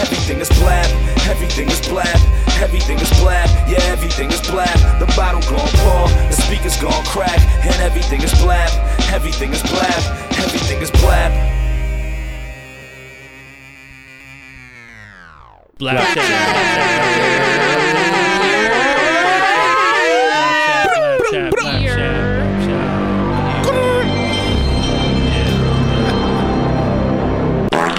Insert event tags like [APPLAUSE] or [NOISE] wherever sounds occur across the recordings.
everything is blab, everything is blab, everything is blab, yeah, everything is blab. The bottle gon' pour, the speakers gon' crack, and everything is blab, everything is blab, everything is blab. Blap Chat. [LAUGHS] [LAUGHS]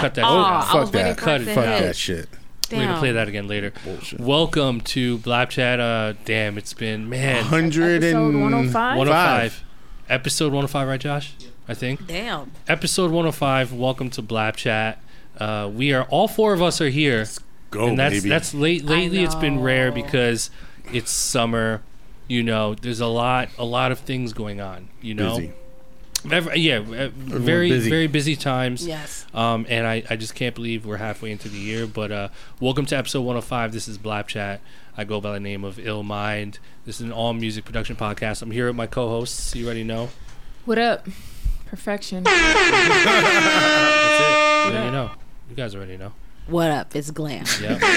Cut that. Oh, shit I out. was fuck waiting that. for Cut it it. to Fuck hit. that shit. We're gonna Damn. play that again later. Bullshit. Welcome to Blap Chat. Uh, damn, it's been man. Hundred Episode and 105? 105. Episode 105, right, Josh? I think. Damn. Episode 105. Welcome to Blap Chat. Uh, we are all four of us are here, Go, and that's baby. that's late. Lately, it's been rare know. because it's summer. You know, there's a lot a lot of things going on. You know, busy. Ev- yeah, uh, very busy. very busy times. Yes. Um, and I, I just can't believe we're halfway into the year. But uh, welcome to episode 105. This is Blap Chat. I go by the name of Ill Mind. This is an all music production podcast. I'm here with my co-hosts. You already know. What up? Perfection. That's it. You already know. You guys already know. What up? It's Glam. Yeah. [LAUGHS]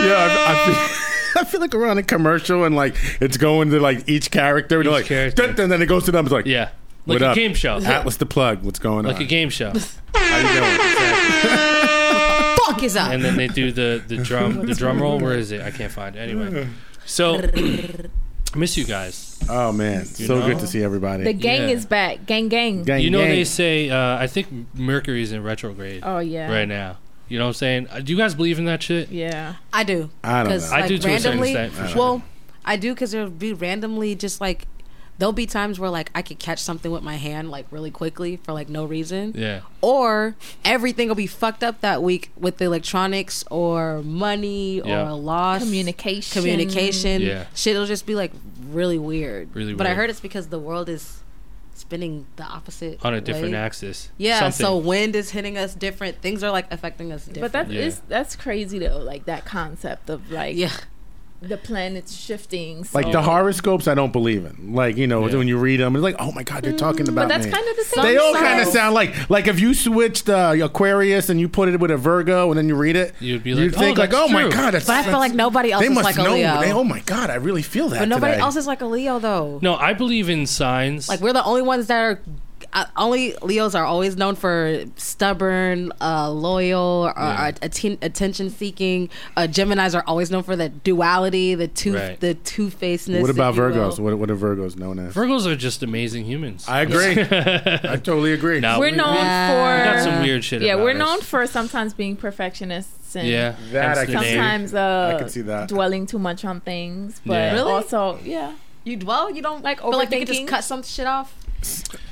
Yeah, I, I feel, I feel like we're on a commercial and like it's going to like each character. and Each like, character. dun, dun, then it goes to them. It's like, yeah. Like What a up? game show. Atlas the plug. What's going Like on? Like a game show. How you doing? Fuck is up. and then they do the, the drum the drum roll. Where is it? I can't find it. Anyway. So miss you guys. Oh man, so know? good to see everybody. The gang Yeah. is back. Gang, gang. Gang, You know gang. they say uh, I think Mercury's in retrograde Oh yeah. right now. You know what I'm saying? Uh, Do you guys believe in that shit? Yeah. I do. I don't 'Cause, know. I like, do to a certain randomly, extent, for sure. Well, I do because there'll be randomly just like there'll be times where like I could catch something with my hand like really quickly for like no reason, Yeah. or everything will be fucked up that week with the electronics or money Yeah. or a loss Communication. communication. Yeah. Shit will just be like really weird. Really But I weird. heard it's because the world is spinning the opposite On a different way. axis. Yeah, Something. so wind is hitting us different. Things are like affecting us different. But that Yeah. is that's crazy though. Like that concept of like yeah, the planets shifting. So. like the horoscopes, I don't believe in. Like you know, Yeah. when you read them, it's like, oh my god, they're talking about but that's me. kind of the same. they all kind of sound like like if you switched uh, Aquarius and you put it with a Virgo and then you read it, You'd be you'd like, think "Oh, like, that's oh my true." god, that's, but I feel like nobody else they is must like a know. Leo. They, oh my god, I really feel that. but nobody today. else is like a Leo though. No, I believe in signs. Like we're the only ones that are. Uh, only Leos are always known for stubborn, uh, loyal, or, Yeah. or atten- attention seeking. Uh, Gemini's are always known for the duality, the two, Right. the two facedness. What about Virgos? What, what are Virgos known as? Virgos are just amazing humans. I agree. [LAUGHS] I totally agree. Now, We're we- known we- for we got some weird shit Yeah, about we're us. known for sometimes being perfectionists and Yeah. That hence I can sometimes uh, I can see that. dwelling too much on things. But Yeah. Really? also, yeah. You dwell, you don't Like feel like you could just overthinking? cut some shit off.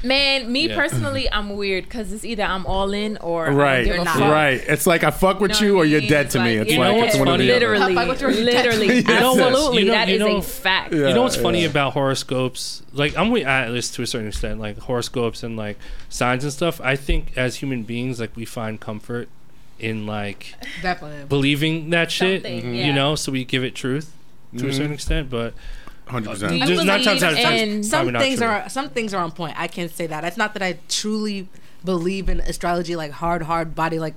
Man, me Yeah. personally, I'm weird because it's either I'm all in or Right, give a You're not. right. It's like I fuck with know you what or you're mean? dead to me. It's like it's one or funny? the other. Literally, Fuck with your literally, [LAUGHS] Yes, yes. absolutely. You know- that you is a fact. Yeah. You know what's funny about horoscopes? Like I'm with Atlas to a certain extent, like horoscopes and like signs and stuff. I think as human beings, like we find comfort in like Definitely. believing that shit. Something, You yeah. know, so we give it truth to a certain mm-hmm. extent. But Hundred percent. just not believe times out of time. in- some things are some things are on point. I can't say that. It's not that I truly believe in astrology, like hard, hard body, like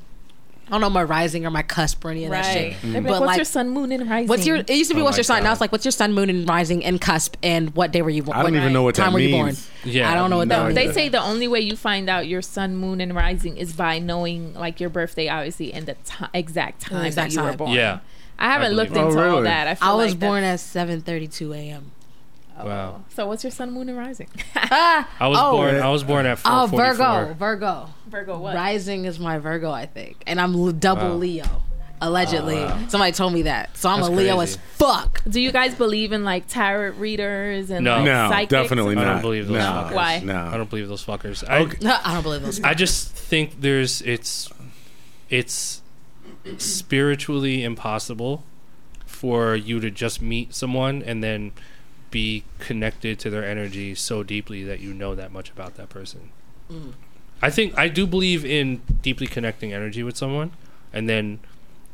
I don't know my rising or my cusp or any of that shit. They'd be like, But what's like, your sun, moon, and rising? what's your? It used to be Oh what's my your sign. Now it's like what's your sun, moon, and rising, and cusp, and what day were you born? I don't even know what time that were you born? Yeah, I don't know what no that idea. means. They say the only way you find out your sun, moon, and rising is by knowing like your birthday, obviously, and the ti exact time exact that you were born. Yeah. I haven't I looked into it. Oh, all that. I, feel I was like born at seven thirty two a.m. Oh. Wow. So what's your sun, moon, and rising? [LAUGHS] I was oh, born. I was born at Oh, Virgo, Virgo. Virgo, what? Rising is my Virgo, I think, and I'm double Wow. Leo. Allegedly, oh, somebody told me that. So I'm That's a Leo crazy. as fuck. Do you guys believe in like tarot readers and No. like, No, psychics? definitely I not. don't believe those no, fuckers. Why? No. I don't believe those fuckers. I, Okay. No, [LAUGHS] I don't believe those. I just think there's it's it's spiritually impossible for you to just meet someone and then be connected to their energy so deeply that you know that much about that person. Mm. I think I do believe in deeply connecting energy with someone and then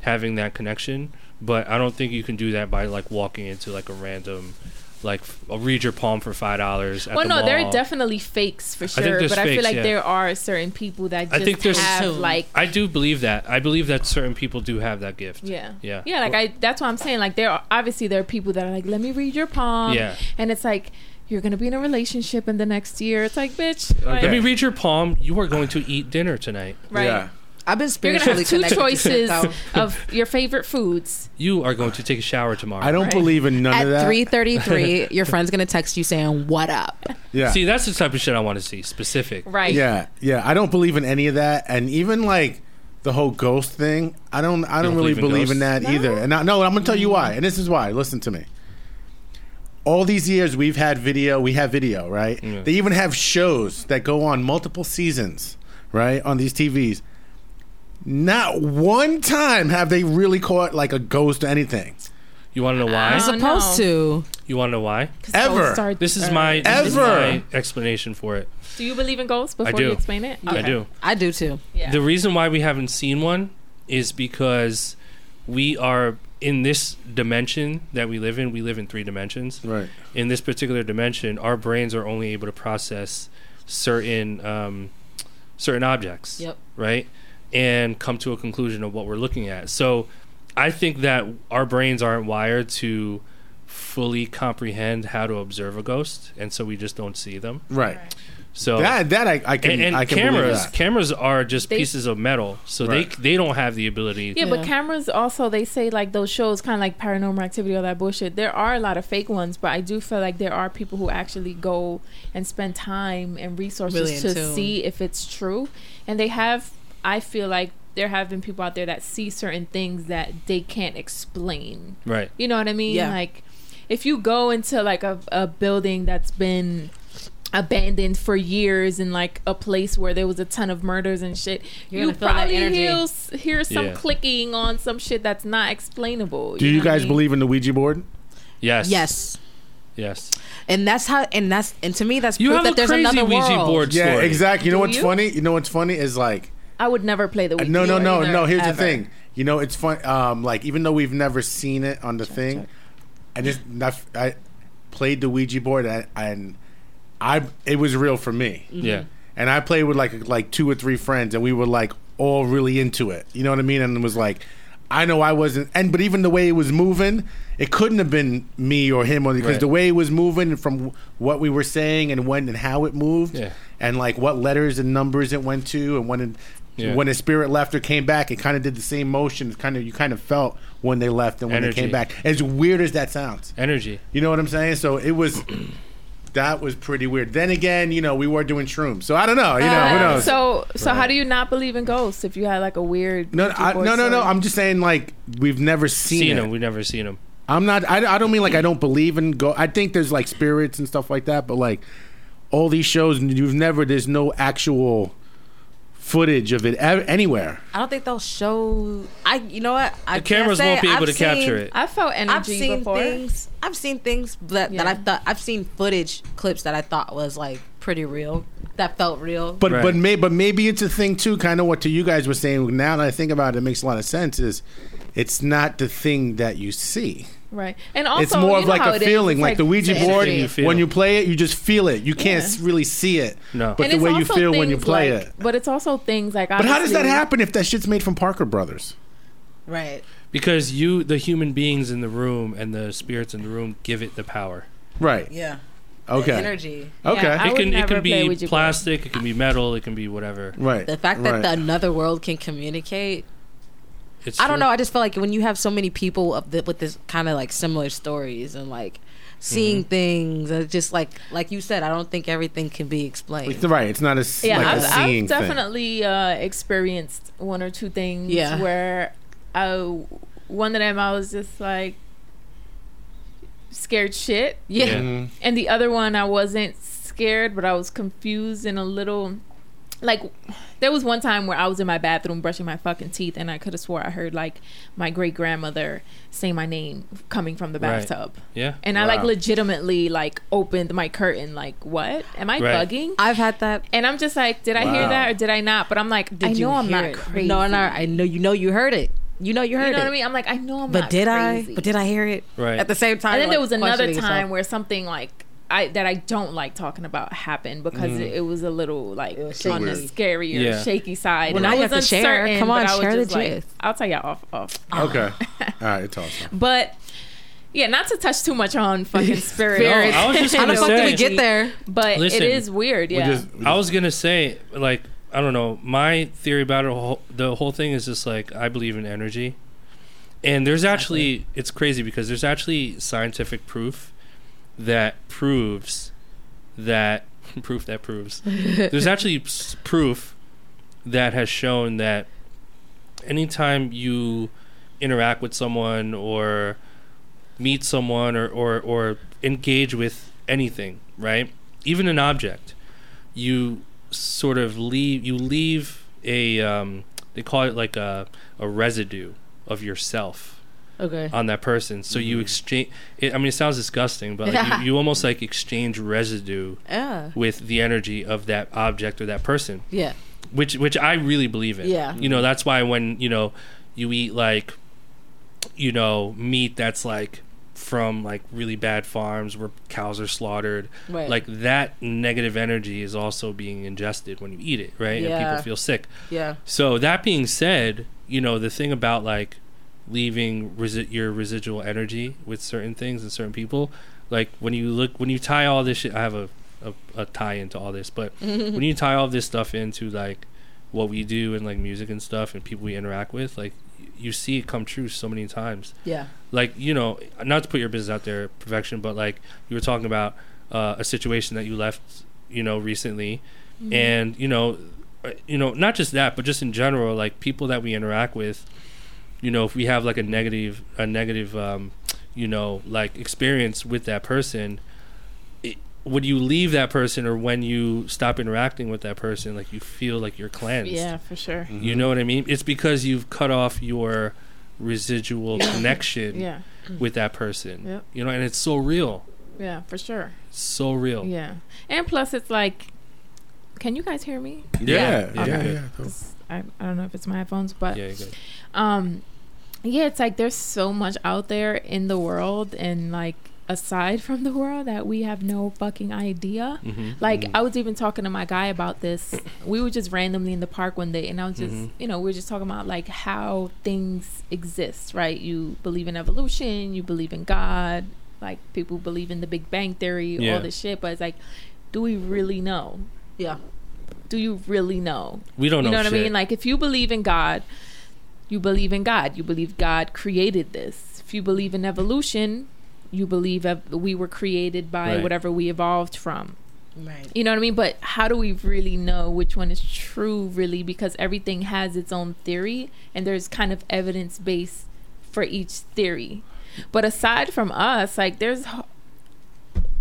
having that connection, but I don't think you can do that by like walking into like a random like I'll read your palm for five dollars. Well, no, there are definitely fakes for think sure, there's but I feel like yeah. there are certain people that I just think there's- have So- like I do believe that. I believe that certain people do have that gift. Yeah. Yeah. Yeah, like I that's what I'm saying. Like there are obviously there are people that are like, Let me read your palm. Yeah. And it's like you're gonna be in a relationship in the next year. It's like, bitch, uh, like, Let me read your palm. You are going to eat dinner tonight. right. Yeah. I've been You're gonna spiritually have two choices though. [LAUGHS] of your favorite foods. You are going to take a shower tomorrow. I don't Right. believe in none of that. At that. three thirty three, [LAUGHS] your friend's gonna text you saying "What up?" yeah. See, that's the type of shit I want to see. Specific. Right. Yeah, yeah. I don't believe in any of that, and even like the whole ghost thing. I don't. I don't, don't really believe in believe in that ghosts? either. And I, no, I'm gonna tell you why. And this is why. Listen to me. All these years we've had video. We have video, right? Yeah. They even have shows that go on multiple seasons, right? On these TVs. Not one time have they really caught like a ghost or anything. You want to know why? I You're supposed to. You want to know why? Ever. This is my this is Ever. my explanation for it. Do you believe in ghosts before do. you explain it? I do. I do too. Yeah. The reason why we haven't seen one is because we are in this dimension that we live in. We live in three dimensions. Right. in this particular dimension, our brains are only able to process certain um, certain objects, Yep. right, and come to a conclusion of what we're looking at. So, I think that our brains aren't wired to fully comprehend how to observe a ghost, and so we just don't see them. Right. So That that I, I can and, and I can cameras that. cameras are just They- pieces of metal, so Right. they they don't have the ability. Yeah, but cameras also they say like those shows kind of like paranormal activity all that bullshit. There are a lot of fake ones, but I do feel like there are people who actually go and spend time and resources Really to tune. see if it's true. And they have I feel like there have been people out there that see certain things that they can't explain. Right. You know what I mean? Yeah. Like if you go into like a, a building that's been abandoned for years in like a place where there was a ton of murders and shit, You're you gonna feel that probably energy. hear, hear some Yeah. clicking on some shit that's not explainable. Do you know what I guys mean? believe in the Ouija board? Yes. Yes, Yes. and that's how. And that's and to me, that's You proof have that a there's crazy another Ouija world. board Yeah, exactly. You know Do what's you? funny? You know what's funny is like I would never play the Ouija no, no, no, either, no. Here's ever. the thing. You know, it's fun. Um, like even though we've never seen it on the thing, check. I just I, I played the Ouija board and, and I it was real for me. Yeah. And I played with like like two or three friends, and we were like all really into it. You know what I mean? And it was like, I know I wasn't, and but even the way it was moving, it couldn't have been me or him, or because Right. the way it was moving from what we were saying and when and how it moved, Yeah. and like what letters and numbers it went to, and when it, Yeah. when the spirit left or came back, it kind of did the same motion. Kind of you kind of felt when they left and when Energy. they came back. As weird as that sounds, Energy. you know what I'm saying? So it was. That was pretty weird. Then again, you know, we were doing shrooms, so I don't know. You know, who Uh, knows? So, so how do you not believe in ghosts if you had like a weird? No, I, board no, no, no. I'm just saying, like we've never seen, Seen it. them. We've never seen them. I'm not. I, I don't mean like I don't believe in go. I think there's like spirits and stuff like that, but like all these shows, you've never. There's no actual footage of it ev- anywhere. I don't think they'll show. I, you know what? I The cameras can't won't say. be able I've to capture seen- it. I felt energy I've seen before. things. I've seen things that, Yeah. that I thought I've seen footage clips that I thought was like pretty real. That felt real. But Right. but may, but maybe it's a thing too. Kind of what to you guys were saying. Now that I think about it, it makes a lot of sense. Is it's not the thing that you see. Right, and also it's more you of know like a feeling, It's like, the Ouija board. you feel. When you play it, you just feel it. You can't Yeah. really see it. No. but And the way you feel when you play like- it. But it's also things like. But how does that happen if that shit's made from Parker Brothers? right. Because you, the human beings in the room and the spirits in the room, give it the power. Right. Yeah. Okay. The energy. Okay. Yeah, it can it can be Ouija board. plastic, it can be metal, it can be whatever. right. The fact that right. the another world can communicate. It's I don't true. know. I just feel like when you have so many people of the, with this kind of like similar stories and like seeing Mm-hmm. things, and just like like you said, I don't think everything can be explained. It's right. It's not a s- Yeah, like I've, a seeing I've definitely uh, experienced one or two things Yeah. where I one of them I was just like scared shit, Yeah. Yeah. Mhm. and the other one I wasn't scared, but I was confused and a little like there was one time where I was in my bathroom brushing my fucking teeth and I could have swore I heard like my great grandmother say my name coming from the Right. bathtub. Yeah. And I like legitimately like opened my curtain like what? Am I Right. bugging? I've had that. And I'm just like, did I hear that or did I not? But I'm like, Did I you know I'm not it? crazy. No, no, I know you know you heard it. You know you heard You know it. what I mean? I'm like, I know I'm not. But did crazy. I? But did I hear it? Right. At the same time. and then like, there was another time yourself. where something like I that I don't like talking about happened because mm. it, it was a little like was on the shaky. scarier, Yeah. shaky side. Well, And now I you was have to share. Come on, I was share the just like, gist. I'll tell y'all off off. Okay. [LAUGHS] All right. It's awesome. But yeah, not to touch too much on fucking spirit. [LAUGHS] No, I was just [LAUGHS] How the fuck did we get there? But Listen, it is weird, We yeah. just- we I was gonna say, like, I don't know. My theory about it, whole- the whole thing is just like I believe in energy, and there's actually it's crazy because there's actually scientific proof that proves that [LAUGHS] proof that proves there's [LAUGHS] actually proof that has shown that anytime you interact with someone or meet someone or, or, or engage with anything, right? Even an object, you sort of leave you leave a um, they call it like a a residue of yourself Okay. on that person. So you mm-hmm. exchange. It, I mean, it sounds disgusting, but like Yeah. you, you almost like exchange residue Yeah. with the energy of that object or that person Yeah. which which I really believe in. Yeah. You know, that's why when, you know, you eat like you know, meat that's like from like really bad farms where cows are slaughtered, Right. like that negative energy is also being ingested when you eat it, right? And Yeah. people feel sick. Yeah. So that being said, you know, the thing about like leaving resi- your residual energy with certain things and certain people, like when you look when you tie all this shit, I have a a, a tie into all this, but [LAUGHS] when you tie all this stuff into like what we do and like music and stuff and people we interact with, like you see it come true so many times. Yeah. Like you know, not to put your business out there, perfection, but like you were talking about uh, a situation that you left, you know, recently, and you know, uh, you know, not just that, but just in general, like people that we interact with, you know, if we have like a negative, a negative, um, you know, like experience with that person, it, when you leave that person or when you stop interacting with that person, like you feel like you're cleansed. Yeah, for sure. Mm-hmm. You know what I mean? It's because you've cut off your residual connection Yeah, with that person. Yep. You know, and it's so real. yeah, for sure. So real. Yeah, and plus it's like, can you guys hear me? Yeah. Yeah. Okay. yeah. 'Cause I I don't know if it's my headphones, but Yeah, good. um, yeah, it's like there's so much out there in the world, and like aside from the world that we have no fucking idea. hmm Like I was even talking to my guy about this. We were just randomly in the park one day, and I was just, Mhm. you know, we were just talking about like how things exist, right? You believe in evolution, you believe in God, like people believe in the Big Bang theory, Yeah. all this shit. But it's like, do we really know? Yeah. Do you really know? We don't know. you know know. what shit. I mean? Like if you believe in God, you believe in God. You believe God created this. If you believe in evolution, you believe ev- we were created by Right. whatever we evolved from. Right. You know what I mean? But how do we really know which one is true, really? Because everything has its own theory, and there's kind of evidence base for each theory. But aside from us, like there's ho-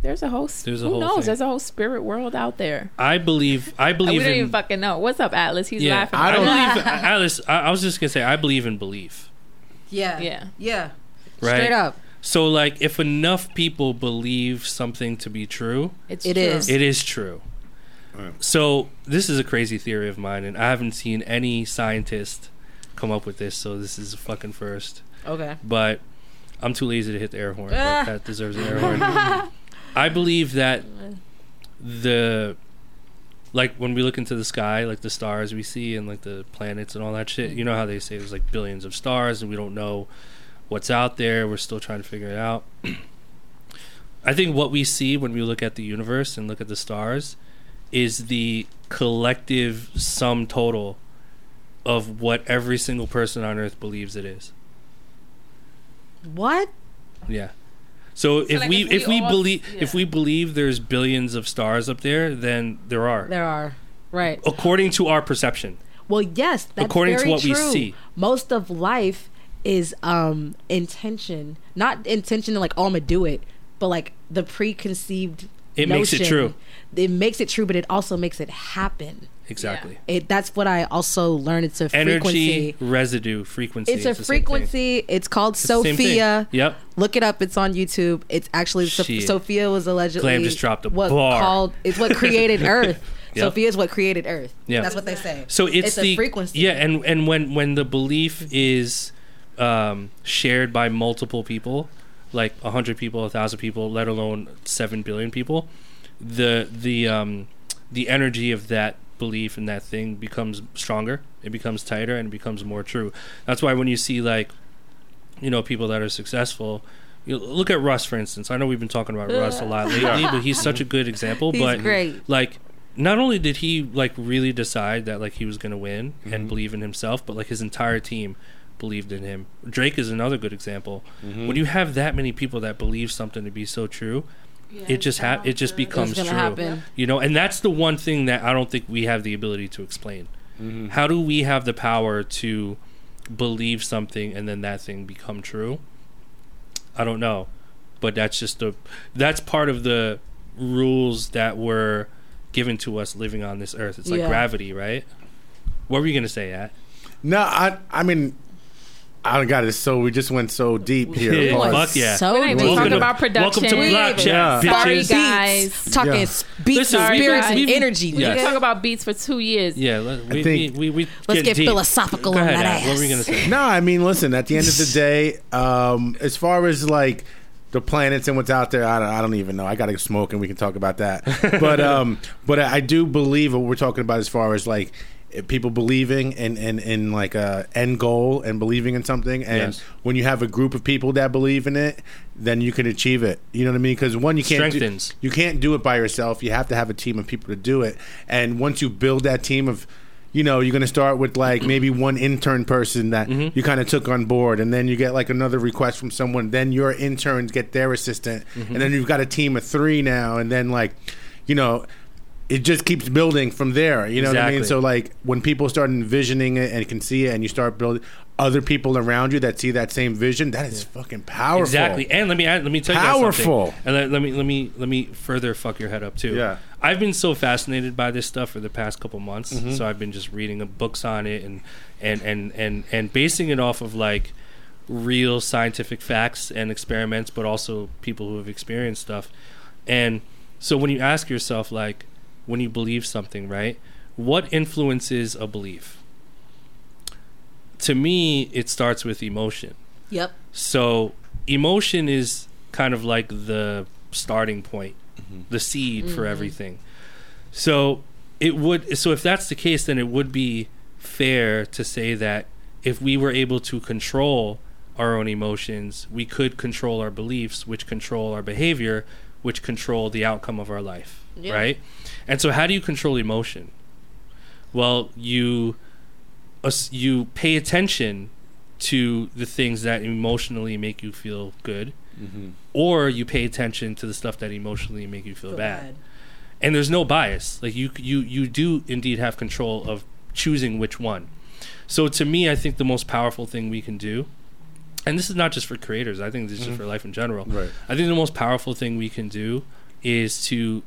there's a whole There's a who whole knows? thing. There's a whole spirit world out there. I believe. I believe we don't in. even fucking know. What's up, Atlas? He's yeah, laughing. I don't- [LAUGHS] believe. Atlas, I, I was just gonna say, I believe in belief. Yeah. Yeah. Yeah. Right. Straight up. So, like, if enough people believe something to be true, It's It true. is. it is true. Right. So, this is a crazy theory of mine, and I haven't seen any scientist come up with this. So, this is a fucking first. Okay. But I'm too lazy to hit the air horn. Ah. But that deserves an air horn. [LAUGHS] I believe that the like when we look into the sky, like the stars we see and like the planets and all that shit. You know how they say there's like billions of stars and we don't know what's out there. We're still trying to figure it out. [CLEARS THROAT] I think what we see when we look at the universe and look at the stars is the collective sum total of what every single person on earth believes it is. What? Yeah. So, if, like, we, if we if we all- believe if we believe there's billions of stars up there, then there are. There are. Right. According to our perception. Well, yes, that's According to what we see. Most of life is um intention, not intention like oh I'm gonna do it, but like the preconceived. It makes it true. It makes it true, but it also makes it happen. Exactly. It that's what I also learned. It's a Energy, frequency. residue, frequency. It's a same thing. frequency. It's called It's the same thing. Sophia. Yep. Look it up. It's on YouTube. It's actually Shit. Sophia was allegedly Glam just dropped a what bar. called it's what created [LAUGHS] Earth. Yep. Sophia is what created Earth. Yeah. That's what they say. So it's, It's a the frequency. Yeah, and and when when the belief is um, shared by multiple people, like hundred people, a thousand people, let alone seven billion people, the the um, the energy of that belief in that thing becomes stronger. It becomes tighter and it becomes more true. That's why when you see like, you know, people that are successful. You look at Russ, for instance. I know we've been talking about Russ a lot lately, but he's such a good example. He's but great. like not only did he like really decide that like he was going to win Mm-hmm. and believe in himself but like his entire team believed in him drake is another good example Mm-hmm. when you have that many people that believe something to be so true it just ha- it just becomes true. happen. you know and that's the one thing that i don't think we have the ability to explain. Mm-hmm. how do we have the power to believe something and then that thing become true? I don't know. But that's just a that's part of the rules that were given to us living on this earth. It's like Yeah. gravity right? What were you gonna say at? No, I I mean, I got it. So we just went so deep here. Yeah, Pause. fuck yeah. So We're not even deep. talking to- about production. welcome to We Blap Chat, Yeah. Sorry, bitches. guys. Talking Yeah. beats, Listen, Sorry, spirits, guys. and We've- energy. We Yes. can talk about beats for two years. yeah let, we, think- we, we, we Let's get deep. philosophical Go on ahead, that At. what were you ass. gonna say No, I mean, listen. At the end of the day, um, as far as like the planets and what's out there, I don't, I don't even know. I got to smoke, and we can talk about that. [LAUGHS] But um, but I do believe what we're talking about as far as like if people believing in in, in like a end goal and believing in something, and Yes. when you have a group of people that believe in it, then you can achieve it. You know what I mean? Because one, you can't do, you can't do it by yourself. You have to have a team of people to do it. And once you build that team of you know, you're going to start with like [CLEARS THROAT] maybe one intern person that Mm-hmm. you kind of took on board, and then you get like another request from someone. Then your interns get their assistant, Mm-hmm. and then you've got a team of three now, and then like, you know, it just keeps building from there. You know what I mean? So like when people start envisioning it and can see it, and you start building other people around you that see that same vision, that is fucking powerful. Exactly. And let me add, let me tell you Powerful. And let, let me let me let me further fuck your head up too. Yeah. I've been so fascinated by this stuff for the past couple months. Mm-hmm. So I've been just reading books on it and and and and and basing it off of like real scientific facts and experiments, but also people who have experienced stuff. And so when you ask yourself like when you believe something, right? What influences a belief? To me, it starts with emotion. Yep. So emotion is kind of like the starting point, mm-hmm. the seed for mm-hmm. everything. So it would so if that's the case then it would be fair to say that if we were able to control our own emotions, we could control our beliefs, which control our behavior, which control the outcome of our life, Yeah. right? And so how do you control emotion? Well, you you pay attention to the things that emotionally make you feel good, mm-hmm. or you pay attention to the stuff that emotionally make you feel, Feel bad. bad. And there's no bias. Like you, you, you do indeed have control of choosing which one. So to me, I think the most powerful thing we can do, and this is not just for creators. I think this is just for life in general. Right. I think the most powerful thing we can do is to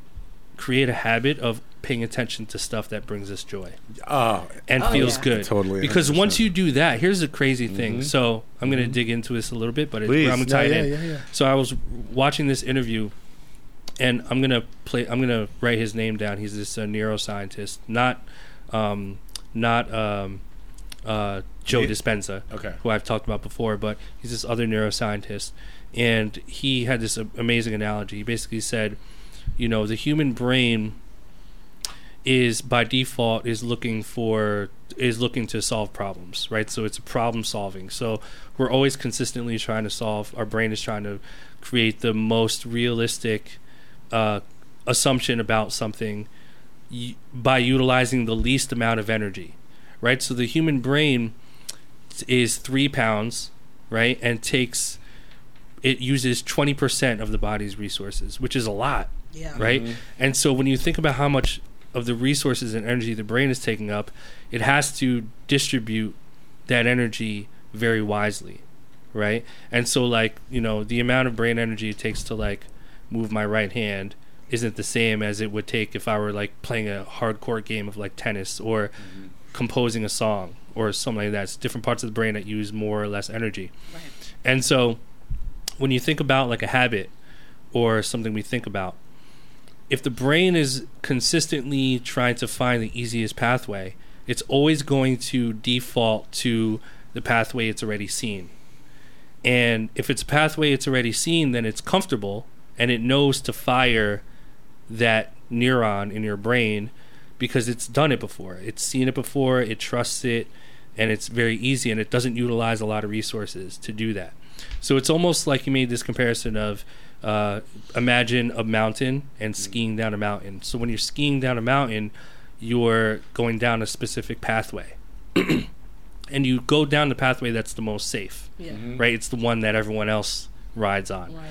create a habit of paying attention to stuff that brings us joy Oh, and Oh, feels yeah. good. Totally, Because 100%. once you do that, here's the crazy thing. So I'm going to dig into this a little bit, but it, please. I'm No, tied yeah, in. yeah, yeah. So I was watching this interview, and I'm gonna play. I'm gonna write his name down. He's this uh, neuroscientist, not, um, not um, uh, Joe Yeah. Dispenza, Okay. who I've talked about before, but he's this other neuroscientist, and he had this amazing analogy. He basically said, you know, the human brain is by default is looking for is looking to solve problems, right? So it's problem solving. So we're always consistently trying to solve. Our brain is trying to create the most realistic uh, assumption about something y- by utilizing the least amount of energy, right? So the human brain is three pounds, right, and takes it uses twenty percent of the body's resources, which is a lot Yeah. right? Mm-hmm. And so when you think about how much of the resources and energy the brain is taking up, it has to distribute that energy very wisely. right? And so like, you know, the amount of brain energy it takes to like move my right hand isn't the same as it would take if I were like playing a hardcore game of like tennis or mm-hmm. composing a song or something like that. It's different parts of the brain that use more or less energy. And so when you think about like a habit or something we think about, if the brain is consistently trying to find the easiest pathway, it's always going to default to the pathway it's already seen. And if it's a pathway it's already seen, then it's comfortable and it knows to fire that neuron in your brain because it's done it before. It's seen it before, it trusts it, and it's very easy and it doesn't utilize a lot of resources to do that. So it's almost like you made this comparison of uh, imagine a mountain and skiing down a mountain. So when you're skiing down a mountain, you're going down a specific pathway. [CLEARS THROAT] and you go down the pathway that's the most safe, Yeah. right? It's the one that everyone else rides on. Right.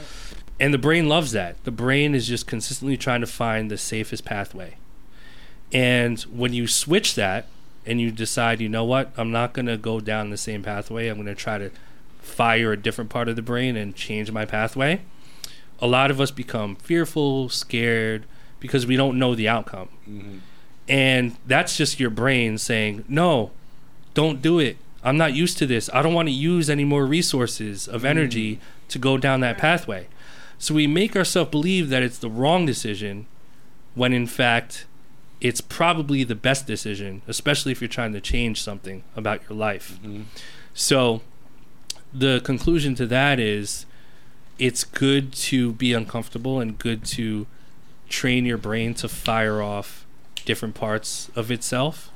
And the brain loves that. The brain is just consistently trying to find the safest pathway. And when you switch that and you decide, you know what, I'm not going to go down the same pathway, I'm going to try to fire a different part of the brain and change my pathway, a lot of us become fearful, scared, because we don't know the outcome. Mm-hmm. And that's just your brain saying, no, don't do it. I'm not used to this. I don't want to use any more resources of mm-hmm. energy to go down that pathway. So we make ourselves believe that it's the wrong decision when in fact it's probably the best decision, especially if you're trying to change something about your life. So the conclusion to that is it's good to be uncomfortable and good to train your brain to fire off different parts of itself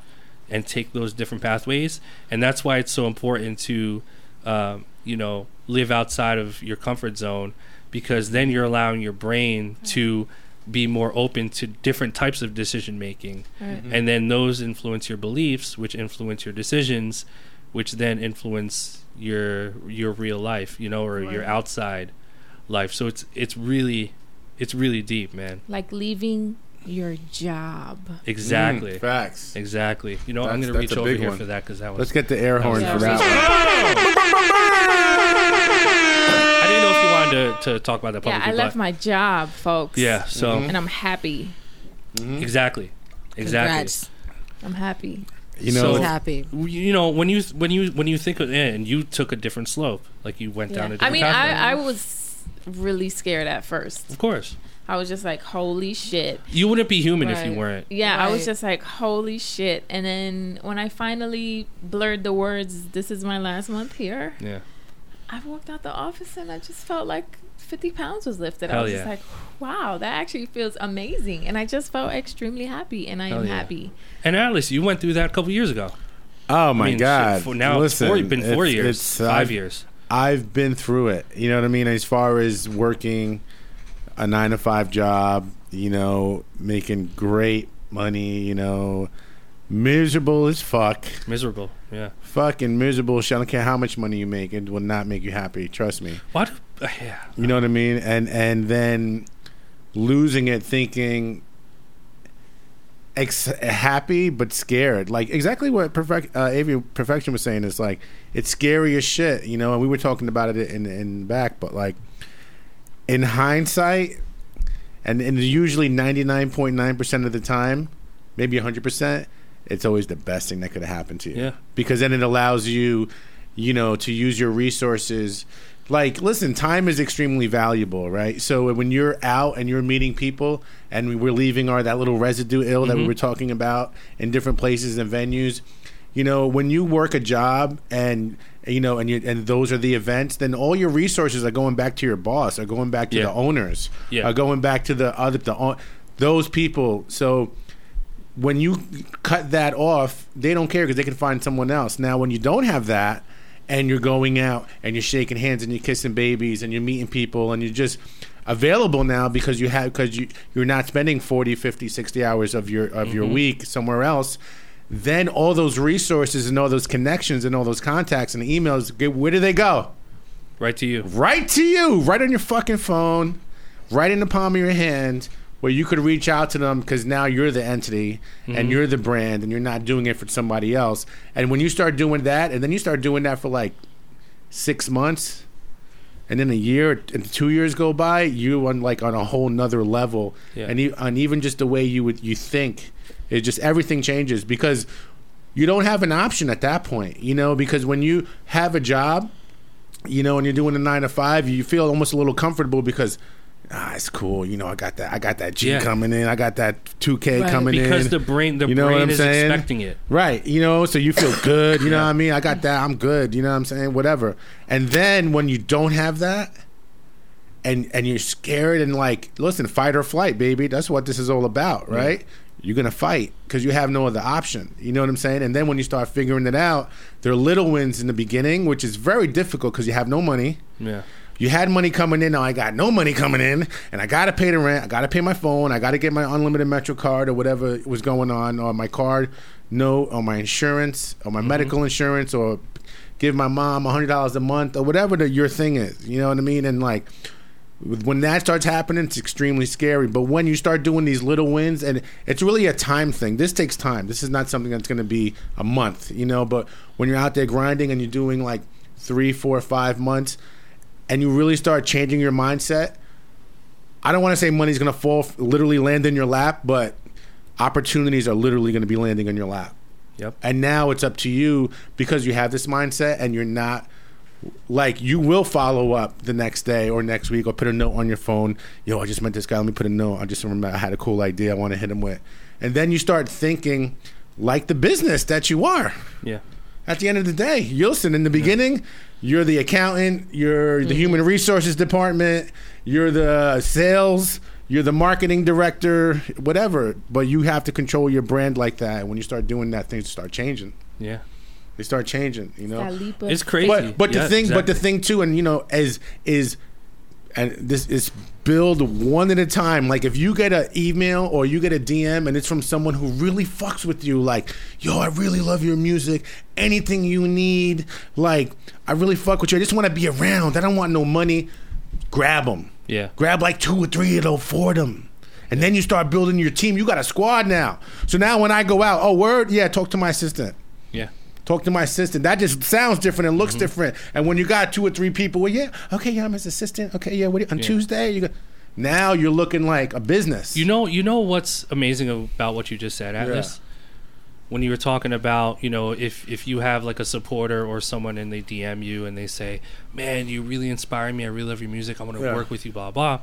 and take those different pathways. And that's why it's so important to um, you know live outside of your comfort zone because then you're allowing your brain to be more open to different types of decision making Right. and then those influence your beliefs which influence your decisions which then influence your your real life you know or your outside life so it's it's really it's really deep man Like leaving your job. exactly Mm, facts. exactly you know i'm gonna reach a over big here one. for that because that was Let's get the air horn Yeah. for that one. [LAUGHS] i didn't know if you wanted to, to talk about that Yeah, I left but my job, folks. yeah so And I'm happy. Mm-hmm. exactly exactly Congrats. I'm happy. You know, He's it's- happy. you know when you when you when you think of it and you took a different slope like you went down a different I mean, pathway. I, I was really scared at first. of course I was just like, holy shit. you wouldn't be human if you Right. weren't Yeah, I was Right. just like, holy shit. And then when I finally blurred the words, this is my last month here, yeah I walked out the office and I just felt like 50 pounds was lifted. I was yeah. just like, wow, that actually feels amazing. And I just felt extremely happy and I Hell am yeah. happy. and Atlas, you went through that a couple years ago. oh my I mean, shit, god! for now Listen, it's four, been four it's- years, it's, uh, 5 I've- years. I've been through it. You know what I mean? As far as working a nine to five job, you know, making great money, you know, miserable as fuck. Miserable. Yeah. Fucking miserable. shit. I don't care how much money you make, it will not make you happy. Trust me. What? Uh, yeah. You know what I mean? And and then losing it, thinking ex- happy but scared. Like exactly what perfect uh, Avery Perfection was saying is like it's scary as shit. You know, and we were talking about it in in back, but like in hindsight, and and usually ninety nine point nine percent of the time, maybe hundred percent, it's always the best thing that could have happened to you. Yeah. because then it allows you, you know, to use your resources. Like, listen, time is extremely valuable, right? So when you're out and you're meeting people, and we're leaving our that little residue ill that we mm-hmm. were talking about in different places and venues, you know, when you work a job and you know, and you and those are the events, then all your resources are going back to your boss, are going back to Yeah. the owners, Yeah. are going back to the other the those people. So when you cut that off, they don't care because they can find someone else. Now, when you don't have that, and you're going out and you're shaking hands and you're kissing babies and you're meeting people and you're just available now because you have because you you're not spending 40 50 60 hours of your of your mm-hmm. week somewhere else then all those resources and all those connections and all those contacts and emails where do they go? Right to you. right to you, right on your fucking phone, right in the palm of your hand, where you could reach out to them because now you're the entity and mm-hmm. you're the brand and you're not doing it for somebody else. And when you start doing that, and then you start doing that for like six months, and then a year and two years go by, you on like on a whole nother level, Yeah. and you, and even just the way you would you think, it just everything changes because you don't have an option at that point, you know, because when you have a job, you know, and you're doing a nine to five, you feel almost a little comfortable because. Ah, it's cool. You know, I got that. I got that G Yeah. coming in. I got that two K Right. coming in. because the brain the You know what brain I'm is saying? expecting it. Right. You know, so you feel good. You know what I mean? I got that. I'm good. You know what I'm saying? Whatever. And then when you don't have that, and and you're scared and like, listen, fight or flight, baby. That's what this is all about, right? You're gonna fight because you have no other option. You know what I'm saying? And then when you start figuring it out, there are little wins in the beginning, which is very difficult because you have no money. Yeah. You had money coming in. Now I got no money coming in, and I got to pay the rent. I got to pay my phone. I got to get my unlimited Metro card or whatever was going on, or my card, no, or my insurance, or my mm-hmm. medical insurance, or give my mom hundred dollars a month, or whatever the, your thing is. You know what I mean? And like when that starts happening, it's extremely scary. But when you start doing these little wins, and it's really a time thing. This takes time. This is not something that's going to be a month, you know. But when you're out there grinding and you're doing like three, four, five months, and you really start changing your mindset, I don't want to say money's going to fall, literally land in your lap, but opportunities are literally going to be landing in your lap. Yep. And now it's up to you because you have this mindset and you're not like you will follow up the next day or next week or put a note on your phone. Yo, I just met this guy. Let me put a note. I just remember I had a cool idea I want to hit him with. And then you start thinking like the business that you are. Yeah. At the end of the day, you listen. In the beginning, you're the accountant, you're the mm-hmm. human resources department, you're the sales, you're the marketing director, whatever. But you have to control your brand like that. When you start doing that, things start changing. Yeah. They start changing. You know, That leap of It's crazy. but but Yeah, the thing but the thing too and you know as is and this is build one at a time. Like if you get an email or you get a dm and it's from someone who really fucks with you like yo i really love your music. Anything you need like i really fuck with you. I just want to be around. I don't want no money. Grab them Yeah. grab like two or three of those for them and then you start building your team. You got a squad now. So now when i go out oh word? Yeah talk to my assistant. Yeah. Talk to my assistant. That just sounds different and Mm-hmm. looks different. And when you got two or three people, well, yeah, okay, yeah, I'm his assistant. Okay, yeah, what you- on Yeah. Tuesday you go. Now you're looking like a business. You know, you know what's amazing about what you just said, Atlas. When you were talking about, you know, if if you have like a supporter or someone and they DM you and they say, "Man, you really inspire me. I really love your music. I want to Yeah. work with you." Blah blah.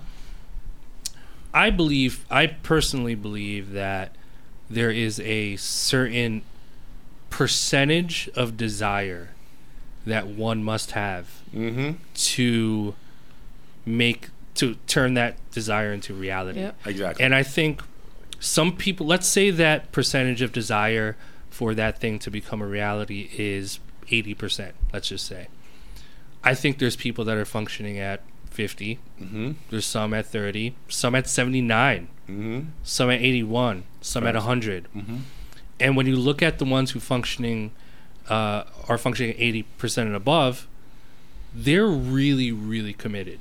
I believe, I personally believe that there is a certain percentage of desire that one must have mm-hmm. to make to turn that desire into reality. Yep. Exactly. And I think some people, let's say that percentage of desire for that thing to become a reality is 80%, let's just say. I think there's people that are functioning at 50, mm-hmm. there's some at 30, some at 79, Mm-hmm. some at 81, some at Right. 100. Mm-hmm. And when you look at the ones who functioning uh, are functioning at 80% and above, they're really, really committed.